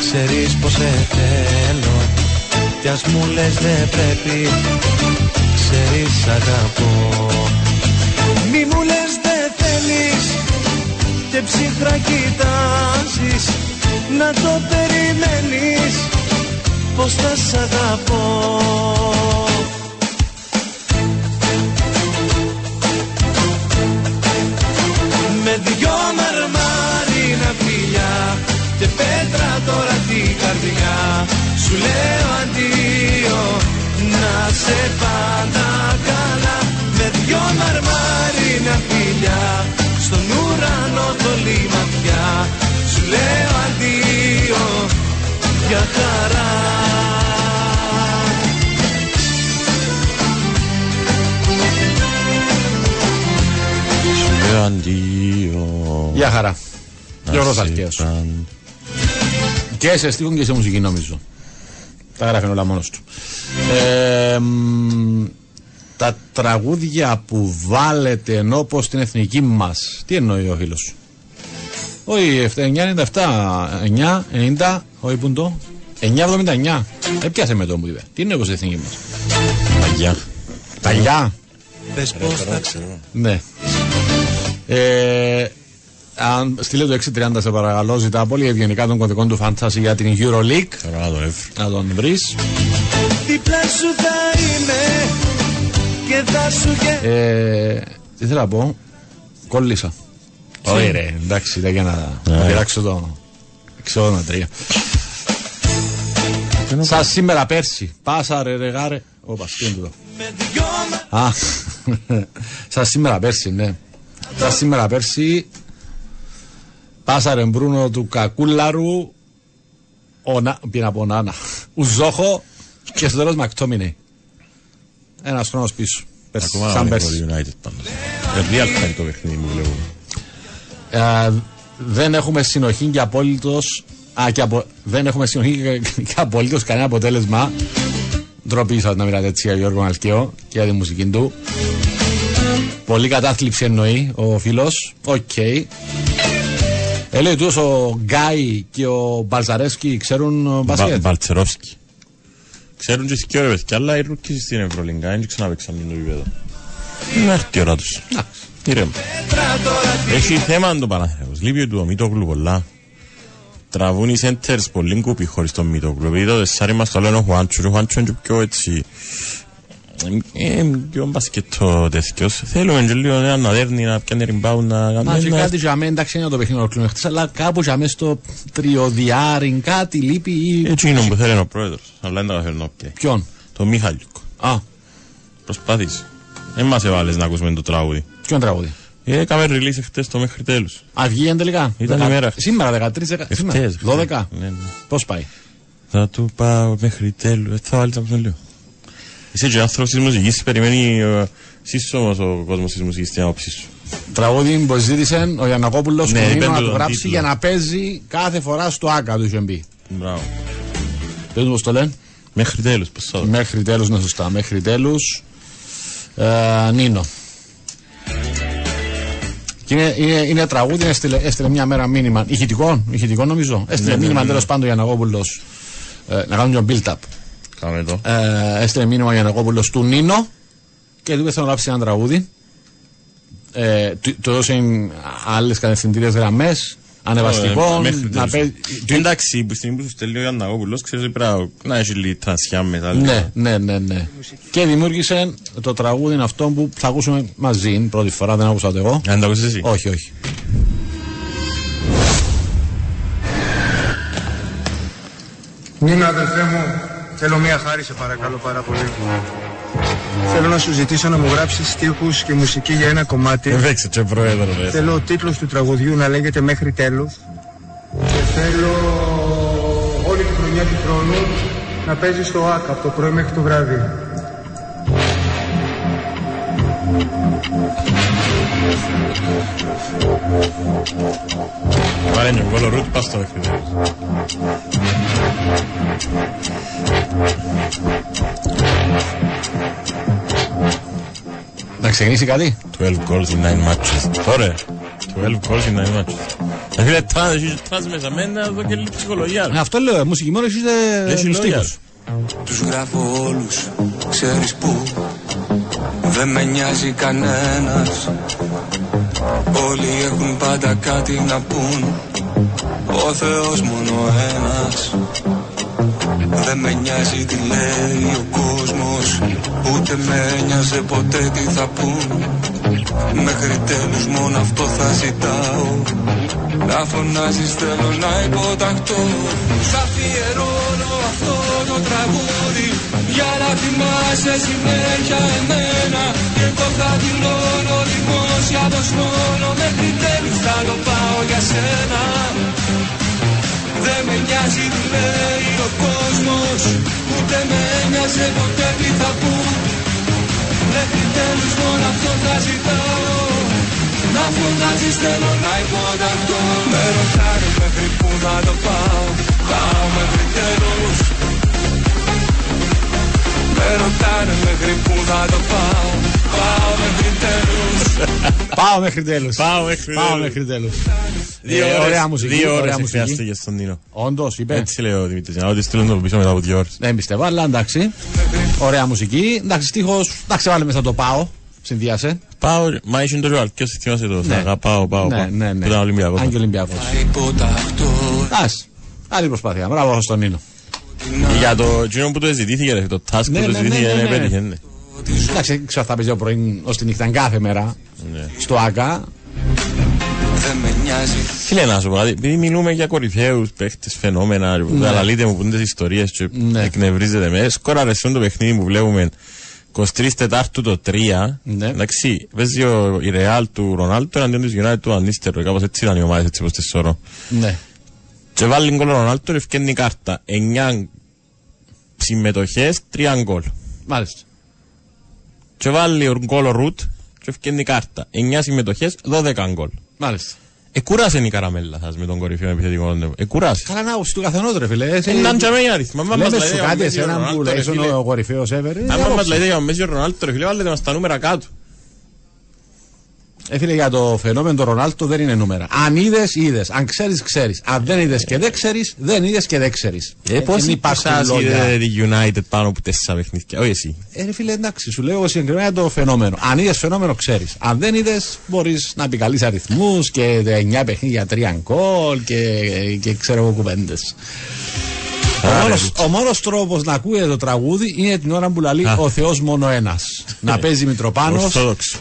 Ξέρεις πως σε θέλω. Κι ας μου λες δεν πρέπει. Ξέρεις αγαπώ. Μη μου λες δεν θέλεις. Και ψυχρά κοιτάζεις. Να το περιμένεις. Πως θα σ' αγαπώ Σου λέω αντίο Να σε πάντα καλά Με δυο μαρμάρινα φιλιά Στον ουρανό το λιματιά Σου λέω αντίο Για χαρά Σου λέω αντίο. Γεια χαρά. Να Γιώργος σε Αλκαίος. παν- Και σε στίχων και σε μουσική νομίζω. Τα γράφει όλα μόνος του. Ε, μ, τα τραγούδια που βάλετε ενώ πως την εθνική μας. Τι εννοεί ο φίλος σου; Όχι, 997, 990, όχι που είναι το; 979. Έπιασε με το μου είπε. Τι είναι όπως η εθνική μας; Παγιά. Παλιά. Πες πως θα Ναι. Ε, αν στείλε το 630 σε παρακαλώ, ζητά πολύ ευγενικά των κωδικών του Fantasy για την EuroLeague. Τώρα να το έβρω. Να τον βρεις. Δίπλα σου θα είμαι Και θα σου γε... Ε, τι θέλω να πω; Κόλλησα. Όχι ρε, εντάξει, ήταν για να, να Ναι. πειράξω το 63. Σαν σήμερα πέρσι. Πάσα ρε ρε γάρε. Ωπα, τι είναι τούτο. Με δυο μα... Α, σαν σήμερα πέρσι, ναι. Σαν σήμερα πέρσι, πάσαρε μπρούνο του Κακούλαρου, ο Να, πήγα από Νάνα, Ουζόχο και στο τέλος Μακτόμινε. Ένας χρόνος πίσω. Πέρσι, Ακόμα σαν να πέρσι. το United πάντως. Ε, Real θα είναι το παιχνίδι μου βλέπω. Ε, δεν έχουμε συνοχή και απόλυτος Α, και απο... δεν έχουμε συνοχή και, και απολύτως κανένα αποτέλεσμα. Ντροπή σας να μιλάτε έτσι για Γιώργο Αλκαίο και για τη μουσική του. Πολύ κατάθλιψη εννοεί ο φίλος. Οκ. Ε, λέει τους ο Γκάι και ο Μπαλτσερόφσκι ξέρουν ε, μπάσκετ. Μπαλτσερόφσκι. Ξέρουν και σκιό ρε παιδιά, αλλά οι rookie στην Ευρωλίγκα δεν ξαναπαίξαν το επίπεδο. Να έρθει η ώρα τους. Ήρεμα. Έχει θέμα το Παναθηναϊκός. Λείπει του ο Μητόγλου πολλά. Τραβούν οι centers πολύ κούπι χωρίς τον Μητόγλου. Επειδή το τεσσάρι μας το λένε ο Χουάντσο. Ο Χουάντσο είναι και πιο έτσι... ε, ε, πιο μπασκετό τέτοιος. Θέλουμε και λίγο ένα να δέρνει, να πιάνει ριμπάουντ, να Μα κάνει... και να- κάτι για μένα, εντάξει είναι το παιχνίδι ολοκληρωμένο χτες, αλλά κάπου για μέσα στο τριοδυάρι κάτι λείπει ή... Έτσι είναι που θέλει ο πρόεδρος. Αλλά δεν τα καταφέρνω οκ. Ποιον; Το Μιχαλιούκ. Α, Προσπάθησε. Δεν μας έβαλες να ακούσουμε το τραγούδι. ποιο είναι τραγούδι; Ε, Έκαμε release χτες το μέχρι τέλους. Α, βγήκε τελικά; Ήταν Δεκα- η μέρα. Σήμερα 13, δεκα- σήμερα. Εχθές, 12. Ναι, ναι. Πώς πάει; Θα του πάω μέχρι τέλους. Ε, Θα βάλεις να ακούσουμε λίγο. Είσαι και άνθρωπος της μουσικής, περιμένει ε, εσύ όμως ο κόσμος της μουσικής την άποψη σου; Τραγούδι που ζήτησε ο Γιανακόπουλο Ναι, ναι, είπε να τον το γράψει τίτλο. για να παίζει κάθε φορά στο άκα του είχε μπει. Μπράβο. Πες μου πώς το λένε. Μέχρι τέλους, πώς θα Μέχρι τέλους, ναι, σωστά. Μέχρι τέλους. Ε, Νίνο. Και είναι, είναι, είναι τραγούδι, έστειλε, έστειλε μια μέρα μήνυμα. Ηχητικό, ηχητικό νομίζω. Έστειλε Ναι, ναι, μήνυμα ναι, ναι. τέλος πάντων για Ναγόπουλο ε, να κάνουν μια build-up. Κάμε το. Ε, έστειλε μήνυμα για Ναγόπουλο του Νίνο και του είπε θέλω να γράψει ένα τραγούδι. Ε, του- του έδωσε άλλες κατευθυντήριες γραμμές, ανεβαστικών. Ε, μέχρι να τέλους. παίζει. Εντάξει, που στιγμή που σου στέλνει ο Γιανναγόπουλος, ξέρεις ότι πρέπει να έχει λίγη τρανσιά μετά. Ναι, ναι, ναι, ναι. Και δημιούργησε το τραγούδι αυτό που θα ακούσουμε μαζί. Πρώτη φορά δεν άκουσα το εγώ. Αν το ακούσεις εσύ. Όχι, όχι. Νίνο αδελφέ μου, θέλω μία χάρη σε παρακαλώ πάρα πολύ. Θέλω να σου ζητήσω να μου γράψεις στίχους και μουσική για ένα κομμάτι. Βέξε και πρόεδρο, ρε. Θέλω ο τίτλος του τραγουδιού να λέγεται μέχρι τέλους. Και θέλω όλη τη χρονιά του χρόνου να παίζεις στο ΆΚΑ από το πρωί μέχρι το βράδυ. Βάλε και γκολ ο Ρουτ, πας στο μέχρι τέλους. Να ξεκινήσει κάτι. 12 goals in 9 matches. Τώρα, 12 goals in 9 matches. Ε, φίλε, trash, έχεις trash μέσα, μένα εδώ και λίγη ψυχολογία. ρε. Ε, Αυτό λέω, μουσική μόνο Έχει έχετε λόγια. στίχους. Τους γράφω όλους, ξέρεις που Δεν με νοιάζει κανένας Όλοι έχουν πάντα κάτι να πούν Ο Θεός μόνο ένας. Δεν με νοιάζει τι λέει ο κόσμος Ούτε με νοιάζε ποτέ τι θα πούν Μέχρι τέλους μόνο αυτό θα ζητάω. Να φωνάζεις θέλω να υποταχτώ. Σ' αφιερώνω αυτό το τραγούδι Για να θυμάσαι συνέχεια εμένα. Και το θα δηλώνω δημόσια πως μόνο Μέχρι τέλους θα το πάω για σένα. Δεν με νοιάζει τι λέει ο κόσμος Ούτε με νοιάζει ποτέ τι θα πούν Μέχρι τέλους μόνο αυτό θα ζητάω Να φωνάζεις θέλω να υποταχτώ Με ρωτάνε μέχρι που θα το πάω. Πάω μέχρι τέλους. Με ρωτάνε μέχρι που θα το πάω Πάω μέχρι τέλους Πάω μέχρι τέλους. Πάω μέχρι Πάω τέλους. μέχρι τέλους. Δύο Ε, ώρες- ωραία μουσική, Δύο ωραία ώρες μουσική. χρειάστηκε στον Νίνο. Όντως, είπε. Έτσι λέει ο Δημήτρης, να ότι στείλουν το πίσω μετά από δύο ώρες. Δεν πιστεύω, αλλά εντάξει. Ωραία μουσική. Εντάξει, στίχος. Εντάξει, βάλε μέσα το πάω. Συνδυάσε. Πάω, μα ήσουν το ρεάλ, ποιος θυμάσαι το, θα αγαπάω, πάω, Ναι, πάω. ναι, ναι. Που ήταν Ολυμπιακός. Αν και Ολυμπιακός. Να υποταχτώ Ας. Άλλη προσπάθεια. Μπράβο στον Νίνο. Για το εκείνο που το ζητήθηκε, ρε, το task Ναι, που το ναι, ζητήθηκε, ναι, ναι, δεν ναι. Πέτυχε, ναι. Εντάξει, ξέρω θα παίζει το πρωί ως τη νύχτα κάθε μέρα Ναι. στο ΑΚΑ. Δεν με νοιάζει Φίλε, να σου πω, κάτι, επειδή μιλούμε για κορυφαίους παίχτες, φαινόμενα, Ναι. αλαλείτε μου που είναι τις ιστορίες και Ναι. εκνευρίζεται με. Σκόραρε σε αυτό το παιχνίδι που βλέπουμε 23 Τετάρτου το 3. Ναι. Εντάξει, παίζει ο, η Real του Ρονάλτο εναντίον της United του Ανίστερο. Κάπως έτσι ήταν οι ομάδες έτσι πως τις σωρώ. Ναι. Και βάλει γκολ ο Ρονάλτο και ευκαινεί κάρτα. 9 συμμετοχές, 3 γκολ. Μάλιστα. Και βάλει ο γκολ ο Ρουτ και ευκαινεί κάρτα. 9 συμμετοχές, 12 γκολ. Μάλιστα. Εκούρασε η καραμέλα σας με τον κορυφαίο επιθετικό. του. Εκούρασε. Καλά να άποψη του καθενός ρε φίλε. Εσύ- Έναν τζαμέ η αριθμα. Μα μας Λέμε λέει σου για κάτι Μέση ο εσένα που Ρονάλτο, λέει ρε στον φίλε. ο κορυφαίος ever. είναι Αν μας άποψη. λέτε για τον Μέση ο Ρονάλτο, ρε φίλε, βάλετε μας τα νούμερα κάτω. Ε, φίλε, για το φαινόμενο του Ρονάλτο δεν είναι νούμερα. Αν είδες, είδες. Αν ξέρεις, ξέρεις. Αν δεν είδες και δεν ξέρεις, δεν είδες και δεν ξέρεις. Ε, πώς δεν υπάρχουν σας λόγια. είδε τη United πάνω από τέσσερα παιχνίδια; Όχι εσύ. Ε, ρε φίλε, εντάξει, σου λέω συγκεκριμένα το φαινόμενο. Αν είδες φαινόμενο, ξέρεις. Αν δεν είδες, μπορείς να επικαλείς αριθμούς και 9 παιχνίδια, 3 γκολ και, και ξέρω εγώ κουβέντες. Ο Άρα, μόνος, Ρούτς. ο μόνος τρόπος να ακούει το τραγούδι είναι την ώρα που λαλεί Α. ο Θεός μόνο ένας. να παίζει Μητροπάνος Ορθόδοξο.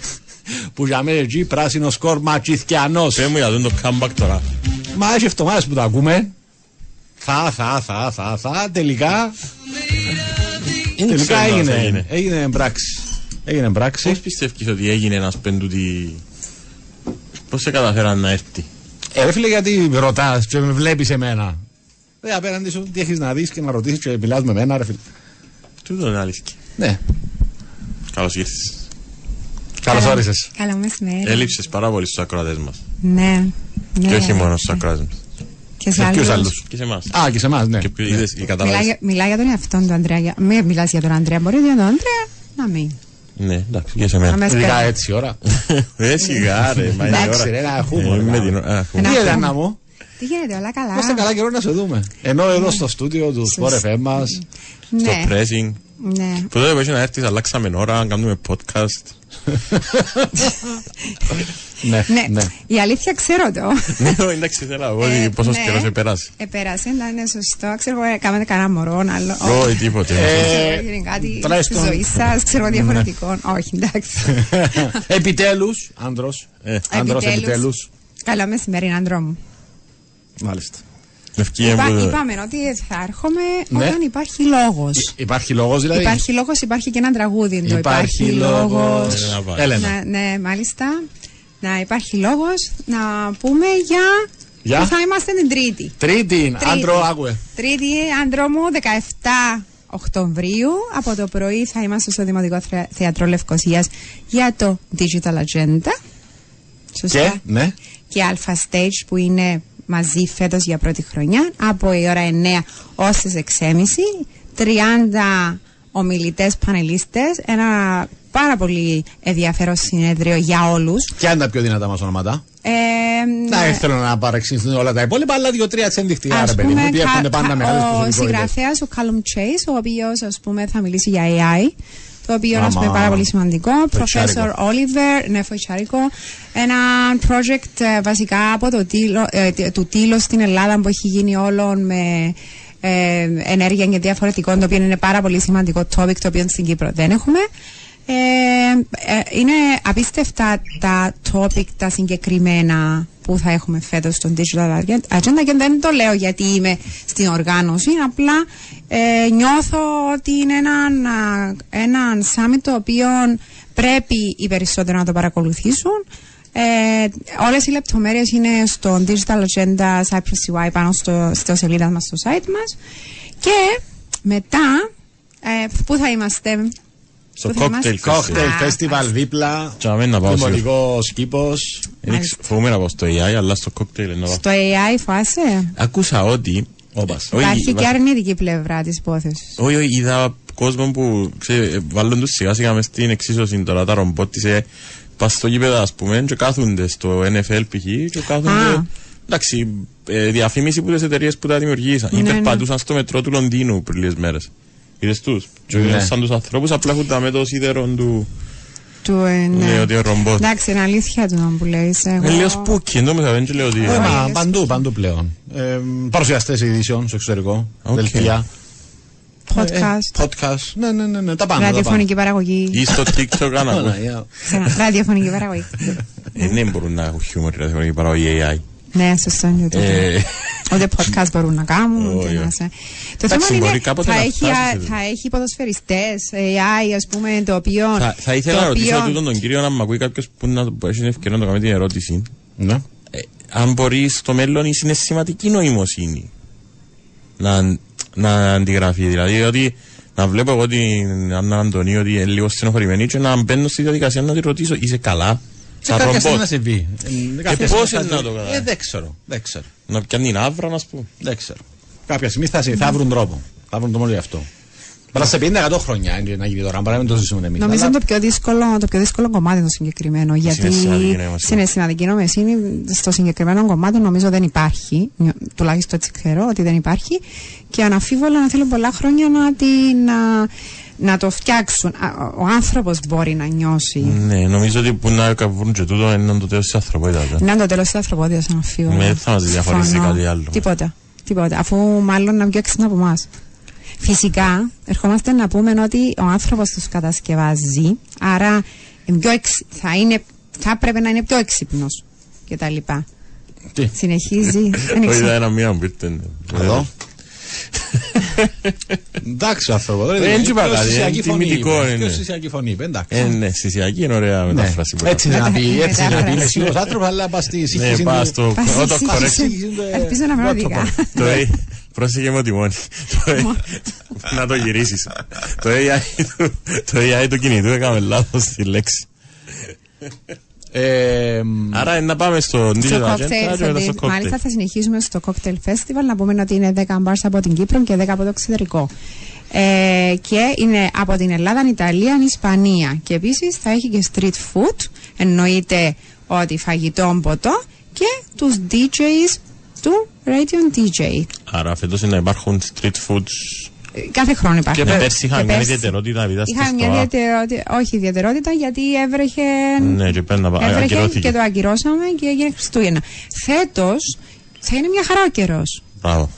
Που για μένα εκεί πράσινο σκορ ματσιθκιανός. Πες μου για τον το comeback τώρα. Μα έχει εβδομάδες που το ακούμε. Θα, θα, θα, θα, θα. Τελικά Τελικά ξέρω αν έγινε, έγινε. έγινε πράξη. Έγινε πράξη. Πώς πιστεύεις ότι έγινε ένας πεντούτη... Πώς σε καταφέραν να έρθει; Ε, ρε φίλε, γιατί ρωτάς και με βλέπεις εμένα. Ε, απέναντι σου, τι έχεις να δεις και να ρωτήσεις και μιλάς με εμένα, ρε φίλε. Τούτο είναι αλήθεια. Ναι, Καλώς ήρθες. Καλώς όρισες. Καλό μεσημέρι. Έλειψες πάρα πολύ στους ακροατές μας. Ναι. ναι. Και όχι μόνο στους ακροατές μας. Και σε Σε ποιου άλλους. άλλους. Και σε εμάς. Α, και σε εμάς, ναι. Και ποιο- είδες, Μιλά, καταλάβες. για- μιλά για τον εαυτό του Αντρέα. Για... Μην μιλάς για τον Αντρέα. Μπορεί για τον Αντρέα να μην. Ναι, εντάξει, και σε Να μένα. με Ειδικά σπέρνει. έτσι η ώρα. Ε, σιγά ρε, μα είναι η Εντάξει, ώρα. ρε, ένα Ε, χούμορ. με κάνουμε. την ώρα- α, χούμορ. Τι Ένα έδανα μου; Τι γίνεται, όλα καλά; Είμαστε καλά καιρό να σε δούμε. Ενώ εδώ στο στούντιο του Sport FM μας. Στο Ναι. pressing. Ναι. Που τότε πρέπει να έρθεις, αλλάξαμε ώρα, κάνουμε podcast. Ναι, Ναι. ναι. η αλήθεια ξέρω το. Ναι, εντάξει, θέλω να πω Ε, ότι πόσος ναι. καιρός επέρασε. Επέρασε, αλλά είναι σωστό. Ξέρω εγώ, κάνετε κανένα μωρό, άλλο. Όχι, τίποτε. Ε, Έγινε κάτι στη τουλάχιστον- ζωή σας, ξέρω εγώ, διαφορετικό. Όχι, εντάξει. Επιτέλους, άντρο. Ε, Άντρο, επιτέλους. Καλό μεσημέρι, άντρο μου. Μάλιστα. Ευκαιρία Είπα, που- είπαμε ότι θα έρχομαι Ναι. όταν υπάρχει λόγος. Υπάρχει λόγος δηλαδή; Υπάρχει λόγος, υπάρχει και ένα τραγούδι. Το Υπάρχει λόγος. λόγος. Έλενα, βάλε. Έλενα. Να, ναι, μάλιστα. Να υπάρχει λόγος να πούμε για. Για; Που θα είμαστε την Τρίτη. Τρίτη, άντρο, άκουε. Τρίτη, άντρο μου, 17 Οκτωβρίου. Από το πρωί θα είμαστε στο Δημοτικό Θρε- Θέατρο Λευκοσίας για το Digital Agenda. Σωστά. Και, ναι. Και Alpha Stage που είναι μαζί φέτος για πρώτη χρονιά από η ώρα 9 ως τις 6.30. 30 ομιλητές πανελίστες. Ένα πάρα πολύ ενδιαφέρον συνέδριο για όλους. Ποια είναι τα πιο δυνατά μας ονόματα; Ε, Να, δεν θέλω να παρεξηγηθούν όλα τα υπόλοιπα, αλλά δύο-τρία έτσι ενδεικτικά, Ας ρε παιδί μου, πούμε, που έχουν κα- πάντα κα- μεγάλες ο προσωπικότητες. συγγραφέας, ο Callum Chase, ο οποίος ας πούμε θα μιλήσει για AI. Το οποίο Άμα. ας πούμε πάρα πολύ σημαντικό. Φοητσάρικο. Professor Oliver, ναι, Φοητσάρικο. Ένα project ε, βασικά από το τίλο, ε, τ- του τίλο στην Ελλάδα που έχει γίνει όλων με ε, ενέργεια και διαφορετικών, το οποίο είναι πάρα πολύ σημαντικό topic, το οποίο στην Κύπρο δεν έχουμε. Ε, ε, είναι απίστευτα τα topic, τα συγκεκριμένα που θα έχουμε φέτος στον Digital Agenda και δεν το λέω γιατί είμαι στην οργάνωση, απλά ε, νιώθω ότι είναι έναν, α, έναν summit το οποίο πρέπει οι περισσότεροι να το παρακολουθήσουν. Ε, όλες οι λεπτομέρειες είναι στο Digital Agenda Cypress CY πάνω στο, στο σελίδα μας, στο site μας και μετά ε, πού θα είμαστε; Στο Πού θα cocktail είμαστε; festival. Κόκτελ, Α, φεστιβάλ δίπλα. Και αμέ να πάω σίγουρα. Δημοτικός κήπος. Δεν ήξ- Φοβούμαι να πάω στο AI, αλλά στο cocktail να πάω. στο AI φάση Άκουσα ότι... Όπα. Όχι, Υπάρχει και βασι- αρνητική πλευρά της υπόθεσης Όχι, όχι, είδα κόσμο που ξέρει, βάλουν τους σιγά σιγά μες στην εξίσωση τώρα τα ρομπότ της ε, πας στο γήπεδο ας πούμε και κάθονται στο NFL π.χ. και κάθονται Α. εντάξει, ε, διαφήμιση που τις εταιρείες που τα δημιουργήσαν ή Ναι, ναι. περπατούσαν στο μετρό του Λονδίνου πριν λίγες μέρες Είδες τους; Και Ναι. σαν τους ανθρώπους απλά έχουν τα με το σίδερο του του, ε, ναι. λέει ότι είναι ρομπότ Εντάξει, είναι αλήθεια του να που λέεις εγώ... Ε, λίγο spooky, εν τω μεταξύ δεν λέω ότι Ε, μα, λες. παντού, παντού πλέον. Ε, Παρουσιαστές ειδήσεων στο εξωτερικό. Οκ. Δελτία. podcast, Ε, podcast. Ναι, ναι, ναι, ναι, τα πάντα. τα ραδιοφωνική παραγωγή ή στο TikTok πάντα. αν ακούς. Παναγία. Ξανά, ραδιοφωνική παραγωγή Ε, ναι μπορούν να έχουν χιούμορ η παραγωγή AI Ναι, σωστό είναι τούτο. Ε, Ούτε podcast μπορούν να κάνουν. Όχι, ούτε να όχι. σε- Το Εντάξει, θέμα μπορεί είναι κάποτε θα να έχει, φτάσει σε α- αυτό. θα έχει ποδοσφαιριστές, AI, ας πούμε, το οποίο... Θα, θα ήθελα το να ρωτήσω οποίο- τούτον τον κύριο να μ' ακούει κάποιος που να που έχει την ευκαιρία να το κάνει την ερώτηση. Ναι. Ε, αν μπορεί στο μέλλον η συναισθηματική νοημοσύνη να, να αντιγραφεί. Δηλαδή ότι να βλέπω εγώ την Άννα Αντωνίου ότι είναι λίγο στενοχωρημένη και να μπαίνω στη διαδικασία να τη ρωτήσω είσαι καλά; Σε σαν κάποια στιγμή να ρομπότ. συμβεί. Ε, κάποια πώς στιγμή είναι θα- να το καταλάβεις; Ε, δεν ξέρω. Δεν ξέρω. Να πιάνει την άβρα να σου πω. Δεν ξέρω. Κάποια στιγμή θα, θα βρουν τρόπο. Θα βρουν το μόνο γι' αυτό. Bara σε 50-100 χρόνια είναι να γίνει τώρα, παρά να μην το ζήσουμε εμείς. Νομίζω είναι το πιο, δύσκολο, το πιο δύσκολο κομμάτι το συγκεκριμένο. Γιατί συναισθηματική νοημοσύνη. συναισθηματική νοημοσύνη στο συγκεκριμένο κομμάτι νομίζω δεν υπάρχει. νιω- Τουλάχιστον έτσι ξέρω ότι δεν υπάρχει. Και αναφίβολα να θέλουν πολλά χρόνια να, την, να, να το φτιάξουν. Α, Ο άνθρωπος μπορεί να νιώσει. Ναι, νομίζω ότι που να βρουν και τούτο είναι το τέλος της ανθρωπότητας. ε. Να είναι το τέλος της ανθρωπότητας, αναφίβολα. Ναι, δεν θα μας διαφορίζει Συμφωνώ. κάτι άλλο. Τίποτα. Τίποτα. Αφού μάλλον να βγει έξυπνα από εμάς. Φυσικά, ερχόμαστε να πούμε ότι ο άνθρωπος τους κατασκευάζει, άρα είναι πιο εξ- θα, είναι, θα πρέπει να είναι πιο έξυπνος και τα λοιπά. Τι; Συνεχίζει. δεν Όχι, ξέρω. είδα ένα μία που ήρθε. Εδώ. Εντάξει ο άνθρωπο. Ε, έτσι είπα κάτι, Ουσιακή ε, φωνή. τιμητικό είπε. είναι. Πιο ουσιακή φωνή. είπε, Εντάξει. Ε, ναι, συσιακή είναι ωραία Ναι. μετάφραση. που Έτσι είπα. να πει, έτσι να πει. Μετάφραση. Είναι σίγουρος άνθρωπος, αλλά πας στη Ναι, σύγχυση πας του- στο Πας στη auto correct. σύγχυση. Ελπίζω να με οδηγά. Το A- Πρόσεχε με τιμόνι. Το A- Να το γυρίσεις. Το AI του- Το AI του κινητού έκαμε λάθος στη λέξη. Ε, μ, Άρα να πάμε στο Στο digital agenda cocktail, και μετά θα στο δει- cocktail. μάλιστα θα συνεχίσουμε στο Cocktail Festival να πούμε ότι είναι 10 bars από την Κύπρο και 10 από το εξωτερικό. Ε, και είναι από την Ελλάδα, Ιταλία, Ισπανία. Και επίσης θα έχει και street food, εννοείται ότι φαγητό, ποτό και τους DJs του Radio DJ. Άρα φέτος είναι να υπάρχουν street foods. Ε, Κάθε χρόνο υπάρχει. Ναι, πέρσι είχαμε Και μια πέρσι ιδιαιτερότητα επειδή ήταν Είχαμε μια στο ΑΑ. ιδιαιτερότητα, όχι ιδιαιτερότητα, γιατί έβρεχε Ναι, και πέντε να Έβρεχε ακυρώθηκε. και το ακυρώσαμε και έγινε Χριστούγεννα. Φέτος θα είναι μια χαρά ο καιρός. Μπράβο.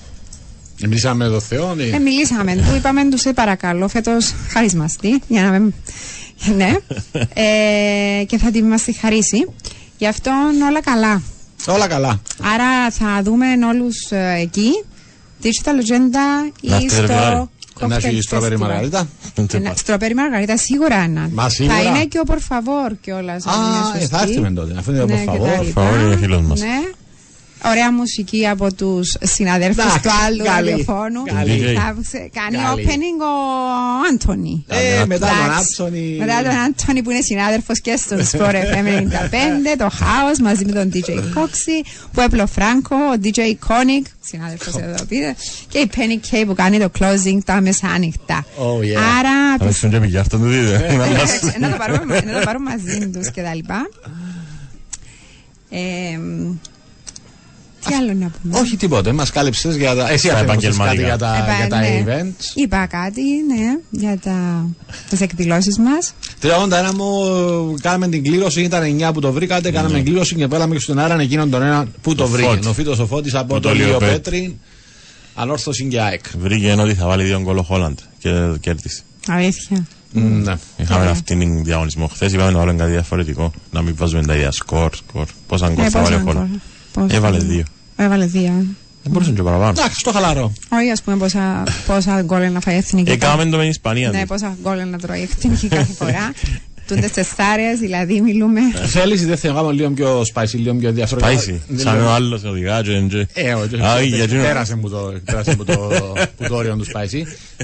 Μιλήσαμε με τον Θεό. Ε, μιλήσαμε του, είπαμε του, σε παρακαλώ, φέτος χαρισμαστεί. Για να με... ναι. ε, και θα την μας τη χαρίσει. Γι' αυτό όλα καλά. Όλα καλά. Άρα θα δούμε όλους εκεί. Digital Agenda Να ή έρθετε, στο Φεβρουάριο. Να έχει Cocktail στραβερή Festival. μαργαρίτα. Ένα- Στροπέρι Μαργαρίτα σίγουρα ένα. Μα, σίγουρα. Θα είναι και ο Πορφαβόρ κιόλας. Α, ε, θα έρθει με τότε. Αφού είναι ο Ναι, και Πορφαβόρ. τα λοιπά. Πορφαβόρ είναι φίλος μας. Ναι. Ωραία μουσική από τους συναδέλφους Εντάξει, του άλλου καλή, ραδιοφώνου. καλή. Θα ξε- κάνει Καλή. opening ο Άντωνη. Ε, μετά τον Εντάξει. Άψονη. Μετά τον Άντωνη που είναι συνάδελφος και στον Sport FM 95, το House μαζί με τον DJ Coxy, Pueblo Franco, ο DJ Conic, συνάδελφος εδώ πείτε, και η Penny K που κάνει το closing τα μεσάνυχτα. Oh, yeah. Άρα Θα παίξουν και πηγιάρτα του δείτε. Να μας- ε, να το πάρουμε, να το πάρουμε μαζί τους και τα λοιπά. Ε, τι άλλο να πούμε; Όχι τίποτε, μας κάλυψες για τα. Εσύ Τα αφήνεις κάτι επαγγελματικά. για τα, Επα- για τα ναι. events. Είπα κάτι, ναι, για τα, τις εκδηλώσεις μας. 31 μου κάναμε την κλήρωση, ήταν 9 που το βρήκατε, κάναμε κλήρωση και πέλαμε και στον αέρα εκείνον τον ένα που το Το βρήκε. Φώτη. Ο Φίτος ο Φώτης από Που το το Λίο Λιοπέτρι. Πέτρη, ανόρθωση και ΑΕΚ. Βρήκε ένα ότι θα βάλει δύο γκολ ο Χόλαντ και κέρδισε. Αλήθεια. Ναι. Είχαμε Ωραία. αυτήν την διαγωνισμό χθες, είπαμε να βάλουμε κάτι διαφορετικό. Να μην βάζουμε τα ίδια σκορ, σκορ. Πόσα γκολ Ε, θα πόσα βάλει ο γκολ, Χόλαντ. πόσα- Έβαλε δύο. Έβαλε δύο. Δεν μπορούσε και παραπάνω. Εντάξει, στο χαλαρό. Όχι, ας πούμε, πόσα, πόσα γκολ να φάει η εθνική. Έκαμε το με την Ισπανία. Ναι, του. πόσα γκολ να τρώει η εθνική κάθε φορά. Τούντες τεστάρες, δηλαδή μιλούμε. Θέλεις ή δεν θέλω να κάνω λίγο πιο spicy, λίγο πιο διαφορετικό. Πάisi, σαν ο άλλος οδηγά και εντζε. Ε, όχι, Α, για εκείνο. πέρασε μου το, πέρασε μου το, που το όριο του spicy.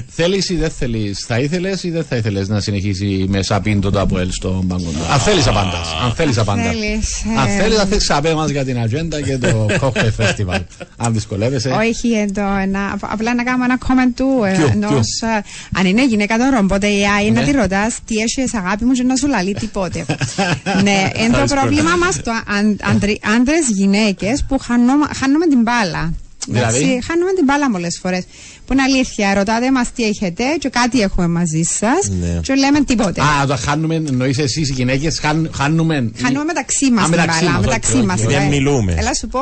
Θέλεις ή δεν θέλεις, θα ήθελες ή δεν θα ήθελες να συνεχίσει με σαπίντο το Αποέλ στον πάγκο του. Αν θέλεις απάντας, αν θέλεις απάντας. θέλεις, Αν ε, θέλεις θα θέλεις ξαπέ μας για την ατζέντα και το cocktail festival. Αν δυσκολεύεσαι. Όχι, εδώ, ένα, απλά να κάνουμε ένα comment του ε, Ποιο, ενός, ε, αν είναι γυναίκα των ρομπότε η AI να Ναι. τη ρωτάς τι έχεις αγάπη μου και να σου λαλεί τίποτε. ναι, είναι το Ευχαριστώ. πρόβλημα μας το αν, άντρε- άντρες γυναίκες που χάνουμε, χάνουμε την μπάλα. Δηλαδή; Εντάξει, χάνουμε την μπάλα πολλές φορές. Που είναι αλήθεια, ρωτάτε μας τι έχετε και κάτι έχουμε μαζί σας Ναι. και λέμε τίποτε. Α, το χάνουμε, εννοείς εσείς οι γυναίκες, χάν, χάνουμε. Χάνουμε μεταξύ μας Α, την μεταξύ μπάλα. μας, Μεταξύ όχι, μας. όχι, όχι. Δεν μιλούμε. Έλα σου πω,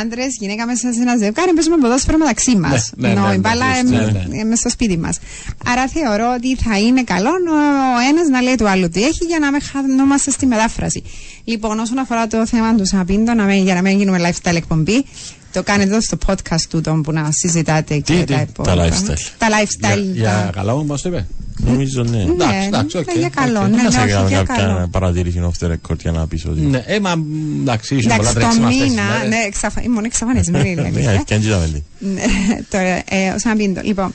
άντρε, γυναίκα μέσα σε ένα ζευγάρι, παίζουμε ποδόσφαιρο μεταξύ μας. Ναι, ναι, Ενώ ναι, η ναι, μπάλα ναι, ε, ναι. ε, μέσα στο σπίτι μας. Άρα θεωρώ ότι θα είναι καλό ο ένας να λέει του άλλου τι έχει για να μην χανόμαστε στη μετάφραση. Λοιπόν, όσον αφορά το θέμα του Σαπίντο, να μην- για να μην γίνουμε lifestyle εκπομπή, το κάνετε εδώ στο podcast του τον που να συζητάτε και Τι, τα τι, υπόλοιπα. τα lifestyle. Τα Για, lifestyle. για τα- καλά μου μας το είπε. Νομίζω ναι. Εντάξει, Ναι, εντάξει, οκ, για καλό. οκ. Ναι, Δεν ναι, θα όχι, έκανα για κάποια καλό. παρατήρηση off the record για να πεις ότι... Ναι, ε, μα εντάξει, ήσουν πολλά Εντάξει, το τρέξιμα αυτές τις μήνα, μέρες. ναι, εξαφα... ήμουν εξαφανισμένη. είναι Ναι, αλήθεια. αλήθεια, δεν είδαμε. Ναι, Τώρα, ε, ο Σαμπίντο. Λοιπόν,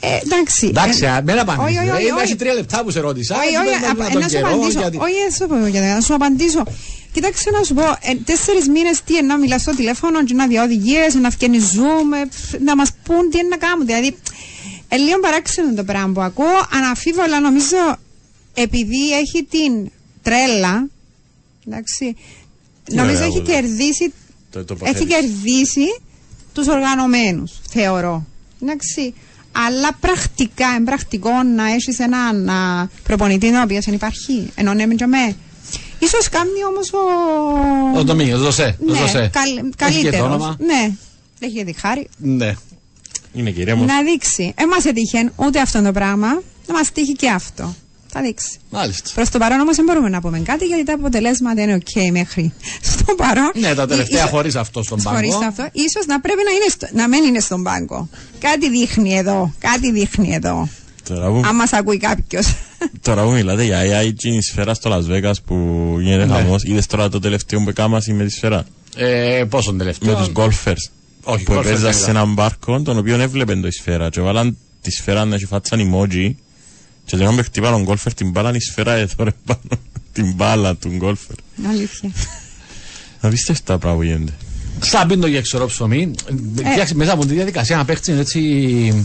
ε, εντάξει. Εντάξει, ε, α, μην απαντήσεις. όχι, όχι, ρε. όχι, Έχει όχι. τρία λεπτά που σε ρώτησα. Όχι, και όχι, πες μας απα- για τον να σου καιρό, απαντήσω. γιατί- Όχι, δεν σου πω γιατί να σου απαντήσω. Κοίταξε να σου πω, ε, τέσσερις μήνες τι είναι να μιλάς στο τηλέφωνο, και να δει οδηγίες, να φτιάχνει zoom, ε, πφ, να μας πούν τι είναι να κάνουν. Δηλαδή, ε, λίγο παράξενο το πράγμα που ακούω. Αναφίβολα νομίζω επειδή έχει την τρέλα. Εντάξει, νομίζω ωραία, έχει εγώ- κερδίσει Το- το έχει υποθέτεις. κερδίσει τους οργανωμένους, θεωρώ. Εντάξει. Αλλά πρακτικά, εμπρακτικό να έχεις έναν α, προπονητή ο οποίος δεν υπάρχει. Ενώ ναι, και με. Ίσως κάνει όμως ο... Ο Ντομίνιος, ο Ζωσέ. ο ναι, Ζωσέ. καλ, Έχει και το καλύτερος. όνομα. Ναι, έχει και τη χάρη. Ναι. Είναι κυρία μου. Να δείξει. Ε, μας έτυχε ούτε αυτό το πράγμα, να μας τύχει και αυτό. Θα δείξει. Μάλιστα. Προς το παρόν όμως δεν μπορούμε να πούμε κάτι γιατί τα αποτελέσματα είναι οκ μέχρι στο παρόν. Ναι, τα τελευταία Ίσως- χωρίς αυτό στον πάγκο. Χωρίς αυτό, ίσως να πρέπει να, είναι στο, να μην είναι στον πάγκο. Κάτι δείχνει εδώ. Κάτι δείχνει εδώ. Τώρα που, Αν μας ακούει κάποιος. τώρα που μιλάτε για AI και η σφαίρα στο Las Vegas που γίνεται Ναι. χαμός, είδες τώρα το τελευταίο που έκανα με τη σφαίρα. Ε, πόσον τελευταίο; Με τους golfers. Όχι, που golfers έπαιζαν δεν σε είδα. έναν μπάρκο, τον οποίο έβλεπεν το η σφαίρα. Και βάλαν τη σφαίρα να έχει φάτσαν emoji. Και τον που χτύπαν τον golfer την μπάλα, η σφαίρα έδωρε πάνω την μπάλα του golfer. Αλήθεια. Απίστευτα πράγματα που γίνεται. Σαν πίντο για ξερό ψωμί. Ε. Φτιάξει μέσα από τη διαδικασία να παίξει έτσι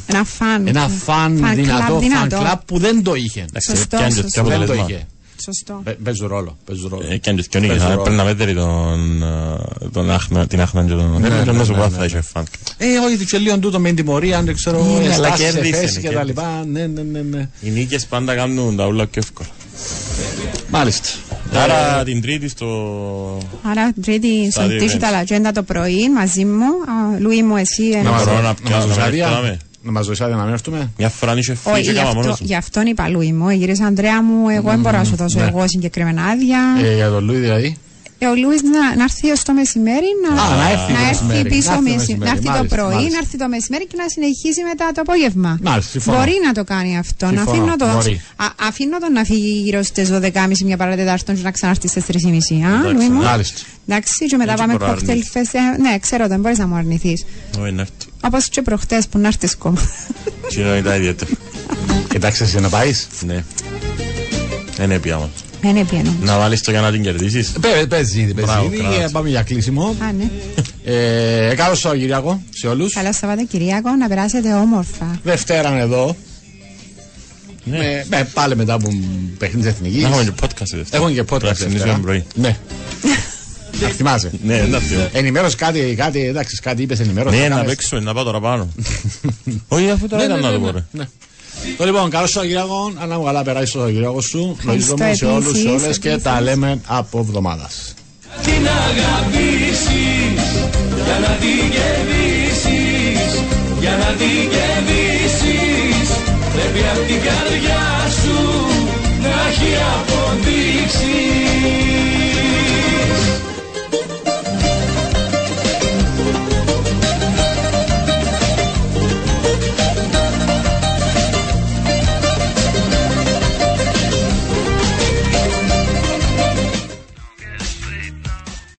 Ένα φαν. ένα φαν Fan club δυνατό, fan δυνατό. club που δεν το είχε. Εντάξει, Σωστό, πιάνει και σωστό. το Δεν το αποτέλεσμα. είχε. Σωστό. Παι- Παίζουν ρόλο. Παίζουν ρόλο. Ε, Πιάνει και ο νίκης. Παίζει Αν ρόλο. Πρέπει να μέτρει τον, ε, τον Άχνα- την Άχνα και τον Ναι, Εύη, ναι, να σου ναι, πω ναι, θα ναι. είχε φαν. Ε, όχι, του λίγο τούτο με την τιμωρία, αν δεν ξέρω, Ναι, αλλά ενστάσεις σε κέρδισε, θέση ναι, και τα κέρδισε. λοιπά. Ναι, ναι, ναι, ναι. Οι νίκες πάντα κάνουν τα όλα πιο εύκολα. Μάλιστα. Άρα την τρίτη στο... Άρα, τρίτη στο Στα δύο digital agenda το πρωί μαζί μου. Α, Λουί μου, εσύ. Να ένα- μας μπορώ να να πιάσω, μας να δώσει μην άδεια. έρθουμε. Να μας δώσεις άδεια να μην έρθουμε; Μια φορά είχε φύγει Όχι, και γι' κάμα αυτό, μόνος μου. γι' αυτόν είπα Λουί μου. Ε, Γύρισα Αντρέα μου, εγώ δεν μπορώ να σου δώσω ναι. εγώ συγκεκριμένα άδεια. Ε, για τον Λούι δηλαδή. Ε, ο Λούις να, να έρθει ως το μεσημέρι, να, Α, να έρθει το μεσημέρι, πίσω, να έρθει το μεση- μεσημέρι, να έρθει το μάλιστα, πρωί, μάλιστα. να έρθει το μεσημέρι και να συνεχίσει μετά το απόγευμα. Μάλιστα, συμφωνώ. Μπορεί να το κάνει αυτό. Να Συμφωνώ, αφήνω, το, μπορεί. α, αφήνω τον να φύγει γύρω στις 12.30 μια παρατετάρτον και να ξανάρθει στις 3.30. Α, Λουί μου; Μάλιστα. Εντάξει, και μετά Έτσι πάμε μπορώ να κοκτέιλ αρνηθείς. φεστ. Ε, Ναι, ξέρω, δεν μπορείς να μου αρνηθείς. Όχι, να έρθει. Όπως και προχτές που να έρθεις κόμμα. Τι είναι τα ιδιαίτερα. Εντάξει, εσύ να πάεις; Ναι. Δεν είναι πια όμως. Δεν έπιανο. Να βάλεις το για να την κερδίσεις. Παίζει ήδη, παίζει Μπράβο, ήδη. κράτησε. Ε, Πάμε για κλείσιμο. Α, ναι. Ε, Καλό Σαββατοκύριακο σε όλους. Καλό Σαββατοκυριακό, να περάσετε όμορφα. Δευτέρα είναι εδώ. Ναι. Με, με, πάλι μετά από παιχνίδι εθνικής. Να έχουμε και podcast η Δευτέρα. Έχουν και podcast. Πρέπει να ξυπνήσουμε Δευτέρα. πρωί. Ναι. Να θυμάσαι. Ναι, εντάξει. Ενημέρωση κάτι, κάτι, εντάξει, κάτι είπες ενημέρωση. Ναι, θα να κάνεις. παίξουμε, να πάω τώρα πάνω. Όχι, αφού τώρα Ναι, ήταν ναι, να το ναι, πω. Ναι, ρε. ναι. Το λοιπόν, καλό Σαββατοκύριακο. Αν μου καλά περάσει το Σαββατοκύριακο σου. Ευχαριστώ Γνωρίζομαι σε όλους, σε επίσης, όλες και επίσης. τα λέμε από εβδομάδας. την αγαπήσεις για να την κερδίσεις για να την κερδίσεις πρέπει απ' την καρδιά σου να έχει αποδείξεις